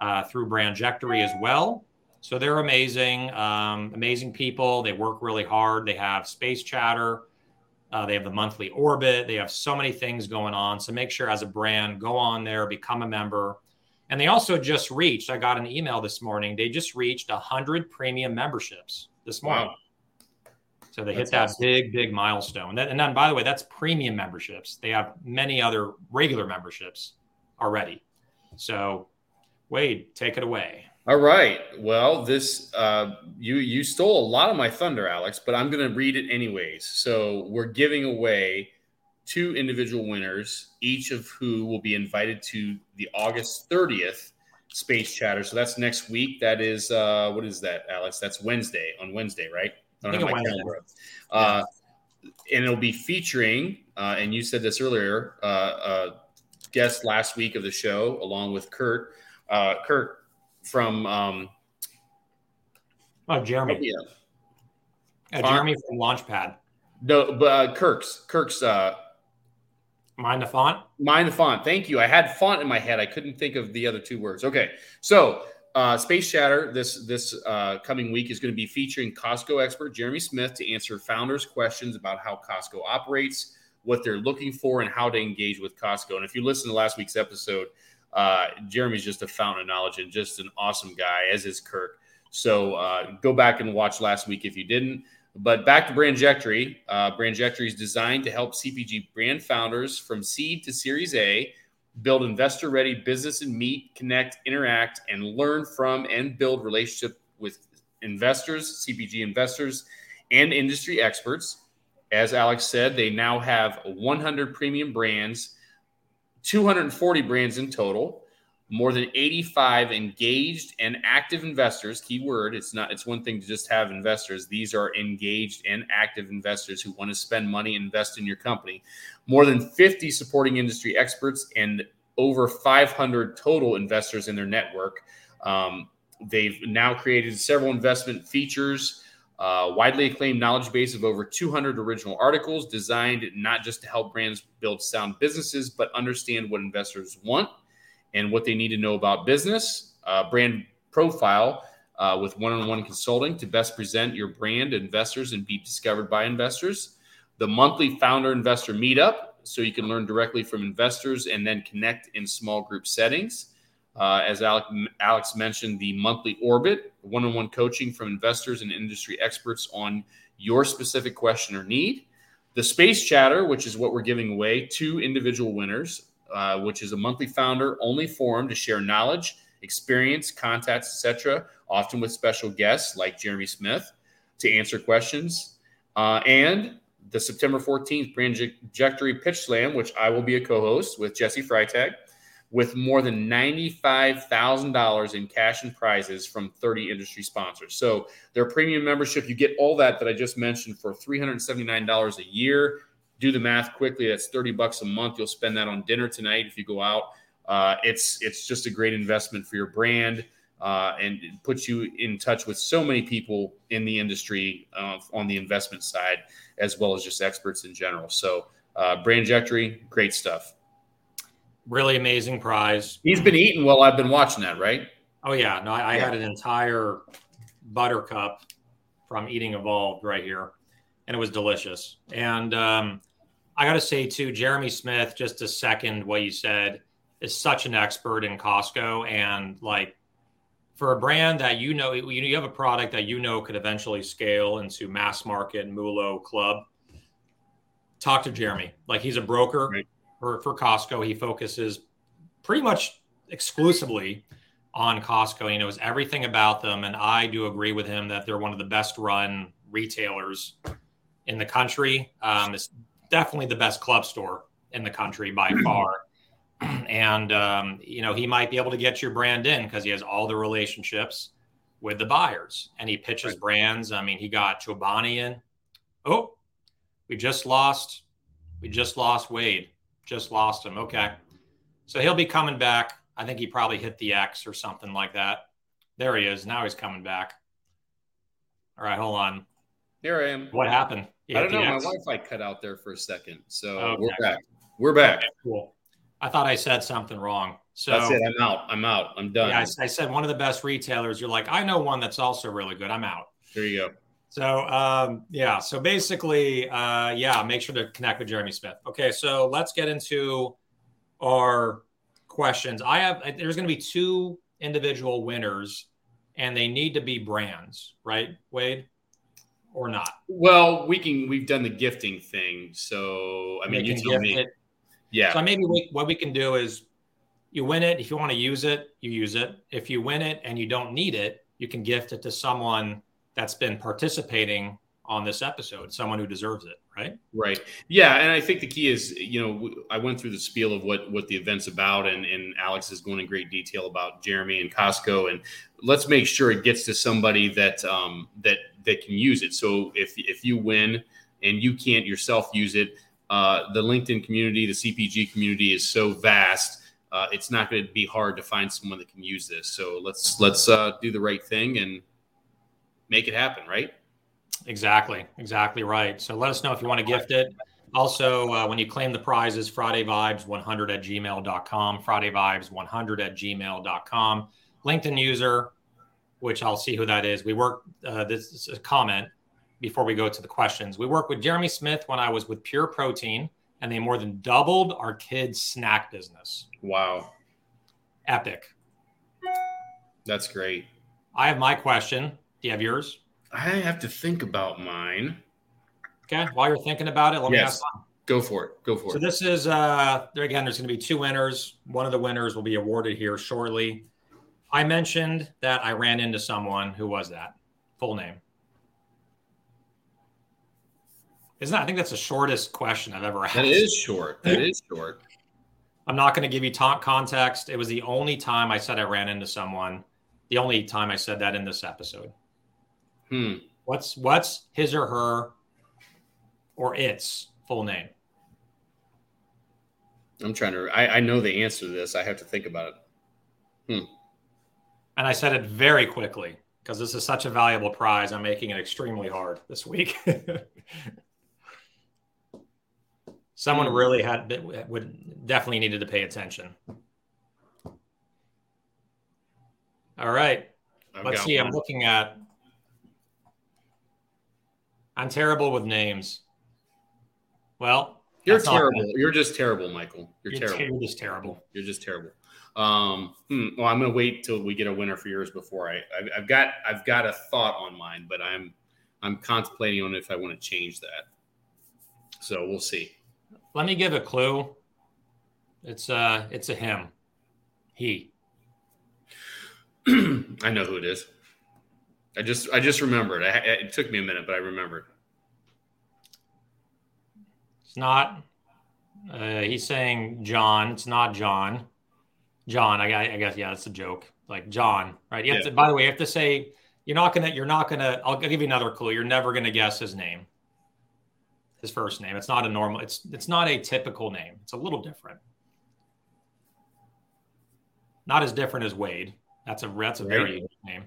uh, through Brandjectory as well. So they're amazing, um, amazing people. They work really hard. They have space chatter. Uh, they have the monthly orbit. They have so many things going on. So make sure as a brand, go on there, become a member. And they also just reached, I got an email this morning, they just reached 100 premium memberships this morning. Wow. So they that's hit that awesome. big, big milestone. And then, by the way, that's premium memberships. They have many other regular memberships already. So, Wade, take it away. All right. Well, this uh, you you stole a lot of my thunder, Alex, but I'm going to read it anyways. So we're giving away two individual winners, each of who will be invited to the August 30th Space Chatter. So that's next week. That is uh, what is that, Alex? That's Wednesday on Wednesday, right? I don't I have my calendar. Uh, and it'll be featuring uh, and you said this earlier, uh, uh, guest last week of the show, along with Kurt. Uh, Kurt from um, oh Jeremy, yeah, uh, Jeremy from Launchpad. No, but uh, Kirk's Kirk's uh, mind the font. Mind the font. Thank you. I had font in my head. I couldn't think of the other two words. Okay, so uh, Space Chatter this this uh, coming week is going to be featuring Costco expert Jeremy Smith to answer founders' questions about how Costco operates, what they're looking for, and how to engage with Costco. And if you listen to last week's episode, uh, Jeremy's just a fountain of knowledge and just an awesome guy, as is Kirk. So uh, go back and watch last week if you didn't. But back to Brandjectory. Uh, Brandjectory is designed to help CPG brand founders from seed to Series A build investor ready business and meet, connect, interact, and learn from and build relationship with investors, CPG investors, and industry experts. As Alex said, they now have 100 premium brands, 240 brands in total, more than 85 engaged and active investors. Keyword it's not it's one thing to just have investors. These are engaged and active investors who want to spend money invest in your company. More than 50 supporting industry experts and over 500 total investors in their network. Um, they've now created several investment features uh, widely acclaimed knowledge base of over 200 original articles designed not just to help brands build sound businesses but understand what investors want and what they need to know about business, uh, brand profile uh, with one on one consulting to best present your brand to investors and be discovered by investors, the monthly founder investor meetup, so you can learn directly from investors and then connect in small group settings. Uh, as Alex, Alex mentioned, the monthly orbit, one on one coaching from investors and industry experts on your specific question or need. The space chatter, which is what we're giving away, to individual winners uh, which is a monthly founder only forum to share knowledge, experience, contacts, etc., often with special guests like Jeremy Smith to answer questions. Uh, and the September 14th Brandjectory Pitch Slam, which I will be a co host with Jesse Freitag, with more than $95,000 in cash and prizes from 30 industry sponsors. So, their premium membership, you get all that that I just mentioned for $379 a year do the math quickly. That's 30 bucks a month. You'll spend that on dinner tonight if you go out. Uh, it's it's just a great investment for your brand uh, and it puts you in touch with so many people in the industry uh, on the investment side as well as just experts in general. So uh, Brandjectory, great stuff. Really amazing prize. He's been eating while I've been watching that, right? Oh yeah, no, I, I had an entire buttercup from Eating Evolved right here, and it was delicious. And um, I got to say too, Jeremy Smith, just a second what you said, is such an expert in Costco and like for a brand that you know you, you have a product that you know could eventually scale into mass market MULO club. Talk to Jeremy. Like he's a broker right. For, for Costco. He focuses pretty much exclusively on Costco. He knows everything about them. And I do agree with him that they're one of the best run retailers in the country. Um, it's definitely the best club store in the country by far. *clears throat* and um, you know he might be able to get your brand in because he has all the relationships with the buyers and he pitches right. brands. I mean, he got Chobani in. Oh, we just lost. We just lost Wade. Just lost him. Okay, so he'll be coming back. I think he probably hit the X or something like that. There he is. Now he's coming back. All right, hold on. Here I am. What happened? I don't know. My Wi-Fi cut out there for a second, so okay. we're back. We're back. Okay, cool. I thought I said something wrong. So that's it. I'm out. I'm out. I'm done. Yeah, I, I, said one of the best retailers. You're like, I know one that's also really good. I'm out. There you go. So um, yeah. So basically, uh, yeah. Make sure to connect with Jeremy Smith. Okay. So let's get into our questions. I have. There's going to be two individual winners, and they need to be brands, right, Wade? or not? Well, we can. We've done the gifting thing, so I mean, you tell me. It. Yeah. So maybe we, what we can do is, you win it. If you want to use it, you use it. If you win it and you don't need it, you can gift it to someone that's been participating on this episode, someone who deserves it, right? Right. Yeah, and I think the key is, you know, I went through the spiel of what what the event's about, and and Alex is going in great detail about Jeremy and Costco, and let's make sure it gets to somebody that um, that that can use it. So if if you win and you can't yourself use it, uh, the LinkedIn community, the CPG community is so vast. Uh, it's not going to be hard to find someone that can use this. So let's let's uh, do the right thing and make it happen, right? Exactly, exactly right. So let us know if you want to gift it. Also, uh, when you claim the prizes, Friday Vibes 100 at gmail.com, Friday Vibes 100 at gmail.com. LinkedIn user, which I'll see who that is. We work, uh, this is a comment before we go to the questions. We worked with Jeremy Smith when I was with Pure Protein, and they more than doubled our kids' snack business. Wow. Epic. That's great. I have my question. You have yours? I have to think about mine. Okay. While you're thinking about it, let yes. me ask. Go for it. Go for so it. So this is uh there again, there's gonna be two winners. One of the winners will be awarded here shortly. I mentioned that I ran into someone. Who was that? Full name. Isn't that, I think that's the shortest question I've ever asked. That is short. That is short. *laughs* I'm not going to give you ta- context. It was the only time I said I ran into someone. The only time I said that in this episode. Hmm. What's what's his or her or its full name? I'm trying to. I, I know the answer to this. I have to think about it. Hmm. And I said it very quickly because this is such a valuable prize. I'm making it extremely hard this week. *laughs* Someone hmm. really had would definitely needed to pay attention. All right. I've Let's see. One. I'm looking at. I'm terrible with names. Well, you're terrible. You're just terrible, Michael. You're, you're terrible. You're just terrible. You're just terrible. Um, hmm, well, I'm going to wait till we get a winner for yours before I. I've, I've got. I've got a thought on mine, but I'm. I'm contemplating on if I want to change that. So we'll see. Let me give a clue. It's uh it's a him. He. *clears throat* I know who it is. I just I just remembered. I, it took me a minute, but I remembered. It's not. Uh, he's saying John. It's not John. John. I, I guess yeah, that's a joke. Like John, right? You have yeah. to. By the way, you have to say you're not gonna. You're not gonna. I'll, give you another clue. You're never gonna guess his name his first name. It's not a normal. It's it's not a typical name. It's a little different. Not as different as Wade. That's a that's a right. very unique name.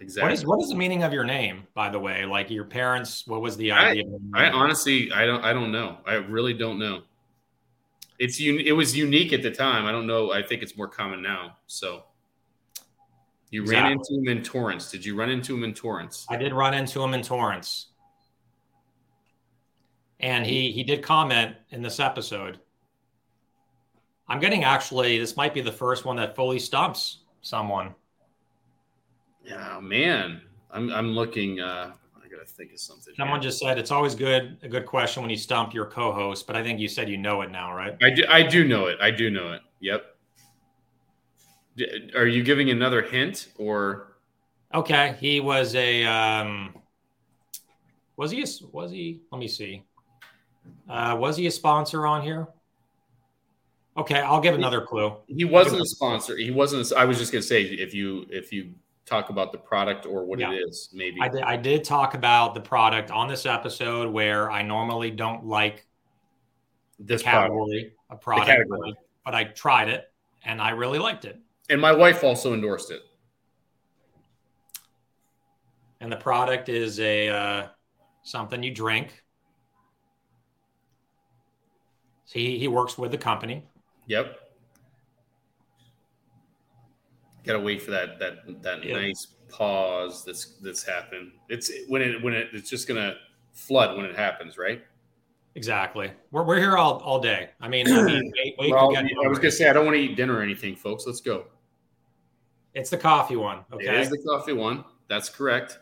Exactly. What is what is the meaning of your name, by the way? Like your parents, what was the idea? I, I honestly, I don't, I don't know. I really don't know. It's un, it was unique at the time. I don't know. I think it's more common now. So you exactly. ran into him in Torrance. Did you run into him in Torrance? I did run into him in Torrance and he he did comment in this episode. I'm getting actually this might be the first one that fully stumps someone. Yeah, man, I'm I'm looking. Uh, I gotta think of something. Someone here. just said it's always good a good question when you stump your co-host, but I think you said you know it now, right? I do. I do know it. I do know it. Yep. Are you giving another hint or? Okay, he was a. Um, was he? A, was he? Let me see. Uh, was he a sponsor on here? Okay, I'll give another clue. He wasn't a sponsor. He wasn't. A, I was just gonna say if you if you talk about the product or what yeah. it is, maybe. I did, I did talk about the product on this episode where I normally don't like this category product. of product, category. but I tried it and I really liked it. And my wife also endorsed it. And the product is a uh, something you drink So he, he works with the company. Yep. Gotta wait for that that that yeah. nice pause that's that's happened. It's when it when it it's just gonna flood when it happens, right? Exactly. We're, we're here all, all day. I mean, I, mean *clears throat* wait, wait I was gonna say I don't want to eat dinner or anything, folks. Let's go. It's the coffee one. Okay. It is the coffee one. That's correct.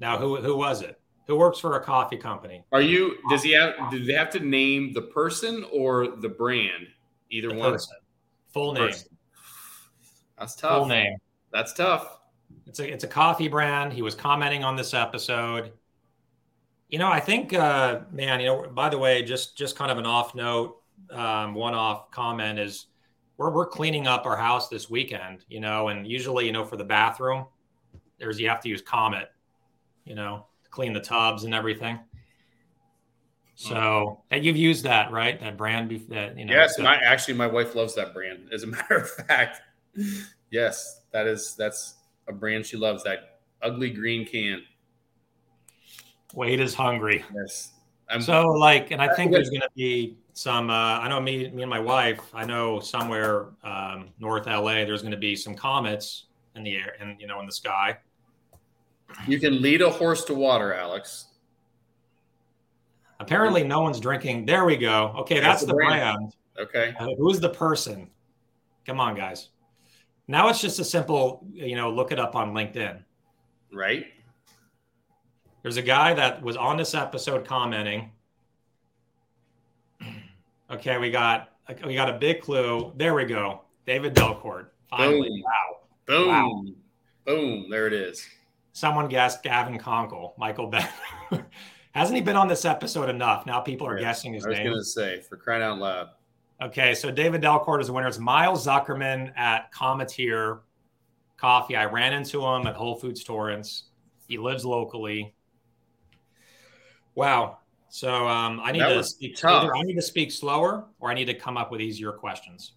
Now, who who was it? who works for a coffee company. Are you? Does he have? Do they have to name the person or the brand? Either the one. Person. Full name. Person. That's tough. Full name. That's tough. It's a it's a coffee brand. He was commenting on this episode. You know, I think, uh, man. You know, by the way, just just kind of an off note, um, one off comment is we're we're cleaning up our house this weekend. You know, and usually, you know, for the bathroom, there's you have to use Comet. You know, clean the tubs and everything. So that you've used that, right? That brand, that you know. Yes, my actually my wife loves that brand. As a *laughs* matter of fact, yes, that is that's a brand she loves. That ugly green can. Wade is hungry. Yes. I'm, so like, and I think there's going to be some. Uh, I know me, me and my wife. I know somewhere um, north LA, there's going to be some comets in the air, and you know, in the sky. You can lead a horse to water, Alex. Apparently, no one's drinking. There we go. Okay, that's, that's the brand. brand. Okay. Uh, who's the person? Come on, guys. Now it's just a simple, you know, look it up on LinkedIn. Right. There's a guy that was on this episode commenting. Okay, we got we got a big clue. There we go. David Delcourt. Finally. Boom. Wow. Boom. Wow. Boom. There it is. Someone guessed Gavin Conkle, Michael Ben. *laughs* Hasn't he been on this episode enough? Now people are guessing his name. I was going to say, for crying out loud. Okay, so David Delcourt is the winner. It's Miles Zuckerman at Cometeer Coffee. I ran into him at Whole Foods Torrance. He lives locally. Wow. So um, I need that to speak. Tough. Either I need to speak slower, or I need to come up with easier questions.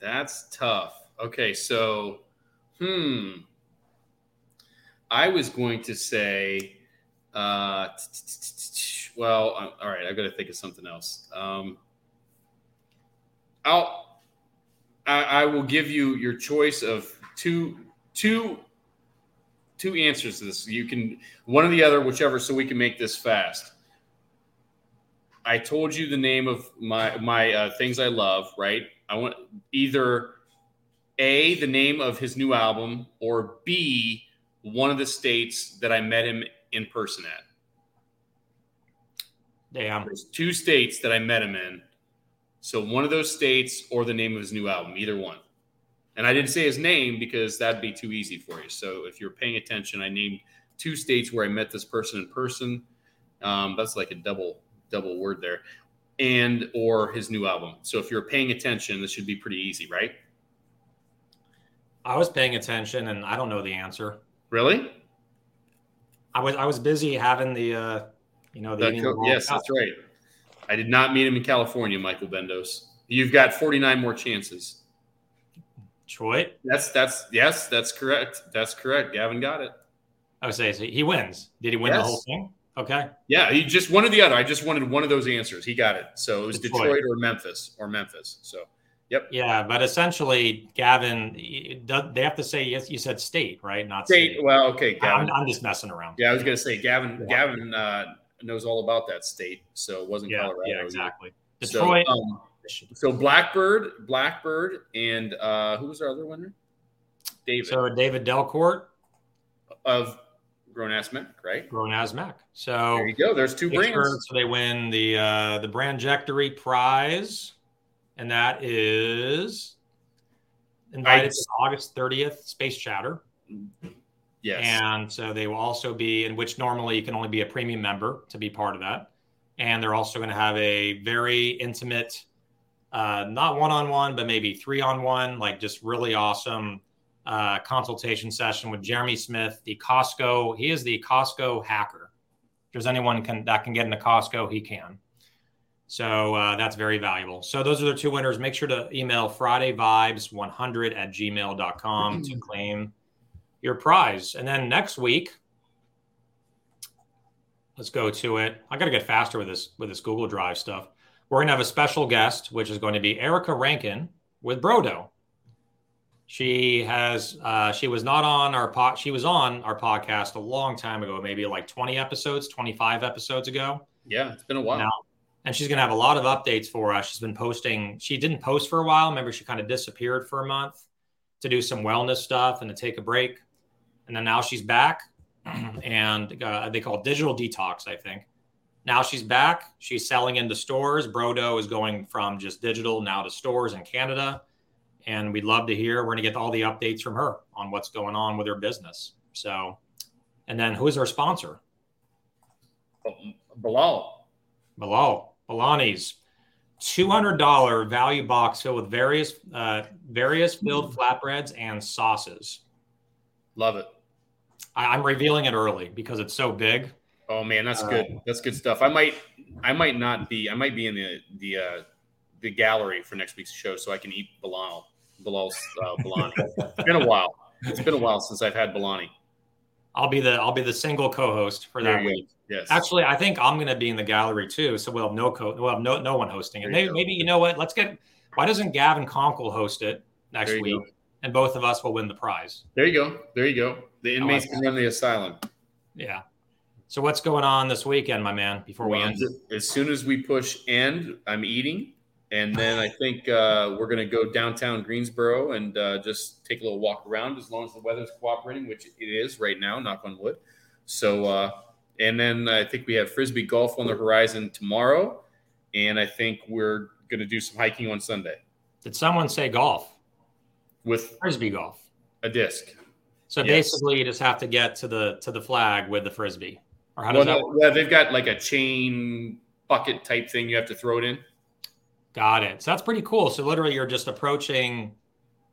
That's tough. Okay, so hmm, I was going to say, uh, well, all right, I've got to think of something else. Um, I'll, I, I will give you your choice of two, two, two answers to this. You can one or the other, whichever, so we can make this fast. I told you the name of my my uh, things I love, right? I want either a the name of his new album or b one of the states that I met him in person at. Damn. There's two states that I met him in. So one of those states or the name of his new album, either one. And I didn't say his name because that'd be too easy for you. So if you're paying attention, I named two states where I met this person in person. Um, that's like a double double word there, and or his new album. So if you're paying attention, this should be pretty easy, right? I was paying attention, and I don't know the answer. Really? I was I was busy having the uh, you know the, the yes, that's right. I did not meet him in California, Michael Bendos. You've got 49 more chances. Detroit. That's that's yes, that's correct. That's correct. Gavin got it. I would say so he wins. Did he win yes. the whole thing? Okay. Yeah, he just one or the other. I just wanted one of those answers. He got it. So it was Detroit, Detroit or Memphis or Memphis. So, yep. Yeah, but essentially, Gavin, they have to say yes. You said state, right? Not state. state. Well, okay, Gavin. I'm, I'm, just messing around. Yeah, I was going to say Gavin. Yeah. Gavin uh, knows all about that state, so it wasn't yeah, Colorado. Yeah, exactly. Detroit. So, um, so Blackbird, Blackbird, and uh, who was our other winner? David. So David Delcourt of Grown Ass Mac, right? Grown Ass Mac. So there you go. There's two brands. So they win the uh, the Brandjectory Prize, and that is invited I, to August 30th Space Chatter. Yes. And so they will also be in which normally you can only be a premium member to be part of that. And they're also going to have a very intimate, uh, not one on one, but maybe three on one, like just really awesome uh, consultation session with Jeremy Smith, the Costco. He is the Costco hacker. If there's anyone can, that can get into Costco, he can. So uh, that's very valuable. So those are the two winners. Make sure to email FridayVibes100 at gmail.com to claim your prize. And then next week, let's go to it. I got to get faster with this with this Google Drive stuff. We're going to have a special guest, which is going to be Erica Rankin with Brodo. She has uh, she was not on our pot. She was on our podcast a long time ago, maybe like 20 episodes, 25 episodes ago. Yeah, it's been a while. Now, and she's going to have a lot of updates for us. She's been posting. She didn't post for a while. Remember, she kind of disappeared for a month to do some wellness stuff and to take a break. And then now she's back, and uh, they call it digital detox, I think. Now she's back. She's selling into stores. Brodo is going from just digital now to stores in Canada and we'd love to hear. We're going to get all the updates from her on what's going on with her business. So, and then who is our sponsor? Bilal. Bilal. Bolani's $200 value box filled with various uh, various filled flatbreads and sauces. Love it. I, I'm revealing it early because it's so big. Oh man, that's uh, good. That's good stuff. I might, I might not be. I might be in the the uh, the gallery for next week's show, so I can eat Bilal, Bilal's uh, Bolani. it's been a while. It's been a while since I've had Bolani. I'll be the I'll be the single co-host for that week. Yes. Actually, I think I'm going to be in the gallery too, so we'll have no co we'll have no no one hosting it. Maybe, maybe you know what? Let's get. Why doesn't Gavin Conkle host it next week? Go. And both of us will win the prize. There you go. There you go. The inmates can run the asylum. Yeah. So what's going on this weekend, my man? Before well, we end, as soon as we push end, I'm eating, and then I think uh, we're going to go downtown Greensboro and uh, just take a little walk around as long as the weather's cooperating, which it is right now. Knock on wood. So, uh, and then I think we have frisbee golf on the horizon tomorrow, and I think we're going to do some hiking on Sunday. Did someone say golf? With frisbee golf, a disc. So yes. basically, you just have to get to the to the flag with the frisbee. Or how does well, that work? Yeah, they've got like a chain bucket type thing. You have to throw it in. Got it. So that's pretty cool. So literally, you're just approaching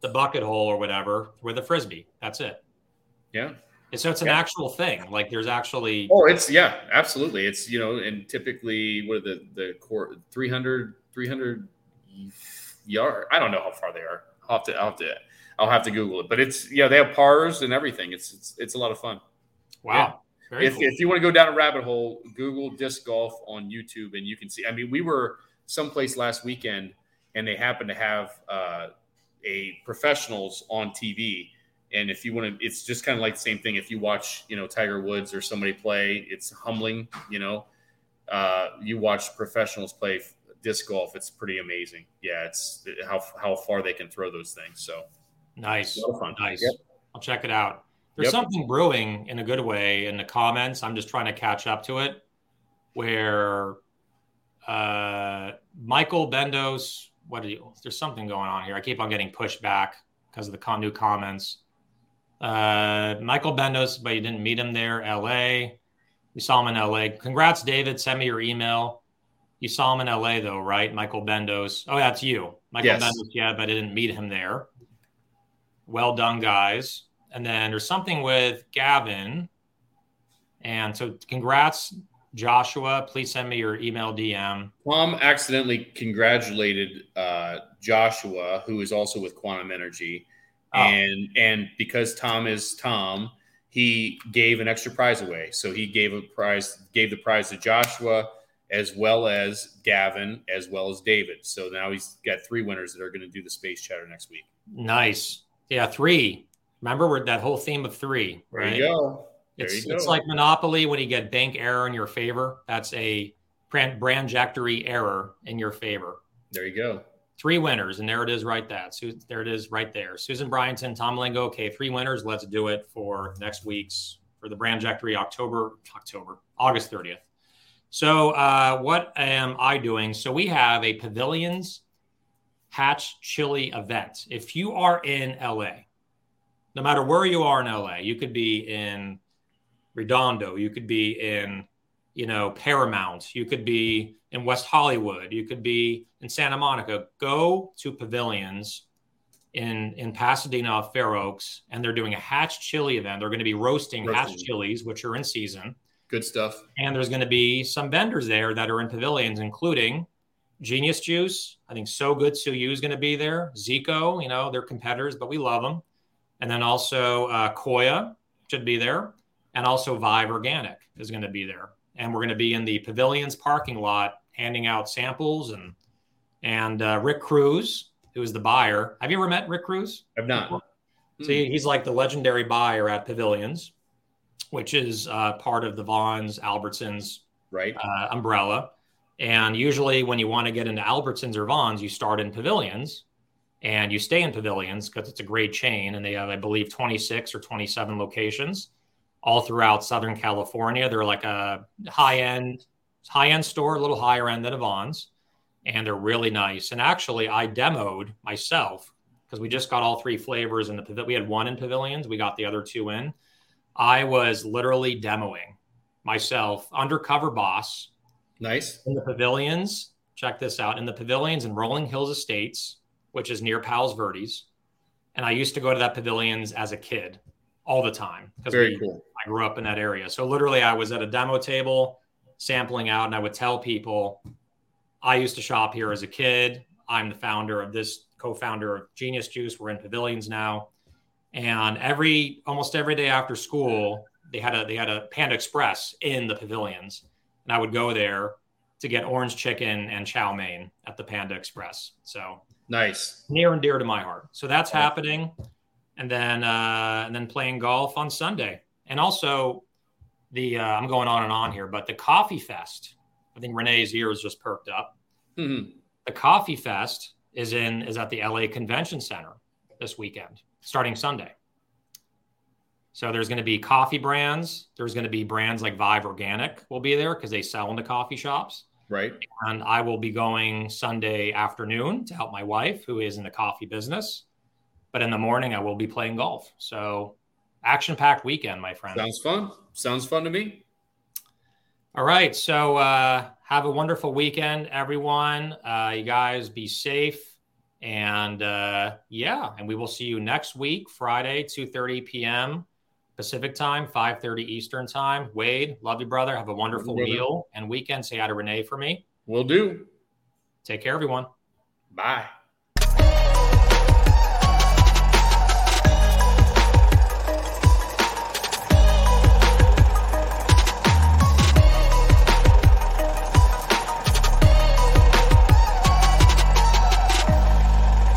the bucket hole or whatever with a frisbee. That's it. Yeah. so it's an yeah. actual thing. Like there's actually. Oh, it's yeah, absolutely. It's you know, and typically what are the the core 300 300 yard. I don't know how far they are. I'll have to I'll have to I'll have to Google it. But it's yeah, they have pars and everything. It's it's it's a lot of fun. Wow. Yeah. If, cool. if you want to go down a rabbit hole, Google disc golf on YouTube and you can see. I mean, we were someplace last weekend and they happened to have uh, a professionals on TV. And if you want to, it's just kind of like the same thing. If you watch, you know, Tiger Woods or somebody play, it's humbling. You know, uh, you watch professionals play disc golf. It's pretty amazing. Yeah, it's how how far they can throw those things. So nice, nice. Yep. I'll check it out. There's yep. something brewing in a good way in the comments. I'm just trying to catch up to it, where uh, Michael Bendos. What are you? There's something going on here. I keep on getting pushed back because of the new comments. Uh, Michael Bendos, but you didn't meet him there. L.A. We saw him in L.A. Congrats, David. Send me your email. You saw him in LA though, right? Michael Bendos. Oh, that's you. Michael yes. Bendos, yeah, but I didn't meet him there. Well done, guys. And then there's something with Gavin. And so congrats, Joshua. Please send me your email DM. Tom accidentally congratulated uh, Joshua, who is also with Quantum Energy. Oh. And and because Tom is Tom, he gave an extra prize away. So he gave a prize, gave the prize to Joshua as well as Gavin, as well as David. So now he's got three winners that are going to do the space chatter next week. Nice. Yeah, three. Remember that whole theme of three. Right? There you go. There it's, you it's like Monopoly when you get bank error in your favor. That's a brand trajectory error in your favor. There you go. Three winners, and there it is right that. So there it is right there. Susan Bryanton, Tom Lingo. Okay, three winners. Let's do it for next week's for the brand trajectory October, October, August 30th. So, uh, what am I doing? So, we have a Pavilions Hatch Chili event. If you are in LA, no matter where you are in LA, you could be in Redondo, you could be in, you know, Paramount, you could be in West Hollywood, you could be in Santa Monica. Go to Pavilions in in Pasadena, Fair Oaks, and they're doing a Hatch Chili event. They're going to be roasting, roasting. Hatch chilies, which are in season. Good stuff. And there's going to be some vendors there that are in pavilions, including Genius Juice. I think So Good Su You is going to be there. Zico, you know, they're competitors, but we love them. And then also uh, Koia should be there. And also Vive Organic is going to be there. And we're going to be in the pavilions parking lot handing out samples and and uh, Rick Cruz, who is the buyer. Have you ever met Rick Cruz? I've not. See, he's like the legendary buyer at Pavilions which is uh, part of the Vons Albertsons right uh, umbrella. And usually, when you want to get into Albertsons or Vons, you start in pavilions and you stay in pavilions because it's a great chain. And they have, I believe, 26 or 27 locations all throughout Southern California. They're like a high end, high end store, a little higher end than a Vons. And they're really nice. And actually, I demoed myself because we just got all three flavors in the pavilion. We had one in pavilions, we got the other two in. I was literally demoing myself, undercover boss. Nice. In the pavilions. Check this out. In the pavilions in Rolling Hills Estates, which is near Palos Verdes. And I used to go to that pavilions as a kid all the time. Very we, cool. I grew up in that area. So literally, I was at a demo table sampling out, and I would tell people, I used to shop here as a kid. I'm the founder of this, co-founder of Genius Juice. We're in pavilions now, and every almost every day after school, they had a they had a Panda Express in the pavilions, and I would go there to get orange chicken and chow mein at the Panda Express. So nice, near and dear to my heart. So that's happening, and then uh, and then playing golf on Sunday, and also the uh, I'm going on and on here, but the Coffee Fest. I think Renee's ears just perked up. Mm-hmm. The Coffee Fest is in is at the LA Convention Center this weekend, starting Sunday. So there's going to be coffee brands. There's going to be brands like Vive Organic will be there because they sell in the coffee shops. Right. And I will be going Sunday afternoon to help my wife, who is in the coffee business. But in the morning, I will be playing golf. So action packed weekend, my friend. Sounds fun. Sounds fun to me. All right. So uh, have a wonderful weekend, everyone. Uh, you guys be safe. And uh, yeah, and we will see you next week, Friday, 2 30 p.m. Pacific time, 5:30 Eastern time. Wade, love you, brother. Have a wonderful meal and weekend. Say hi to Renee for me. Will do. Take care, everyone. Bye.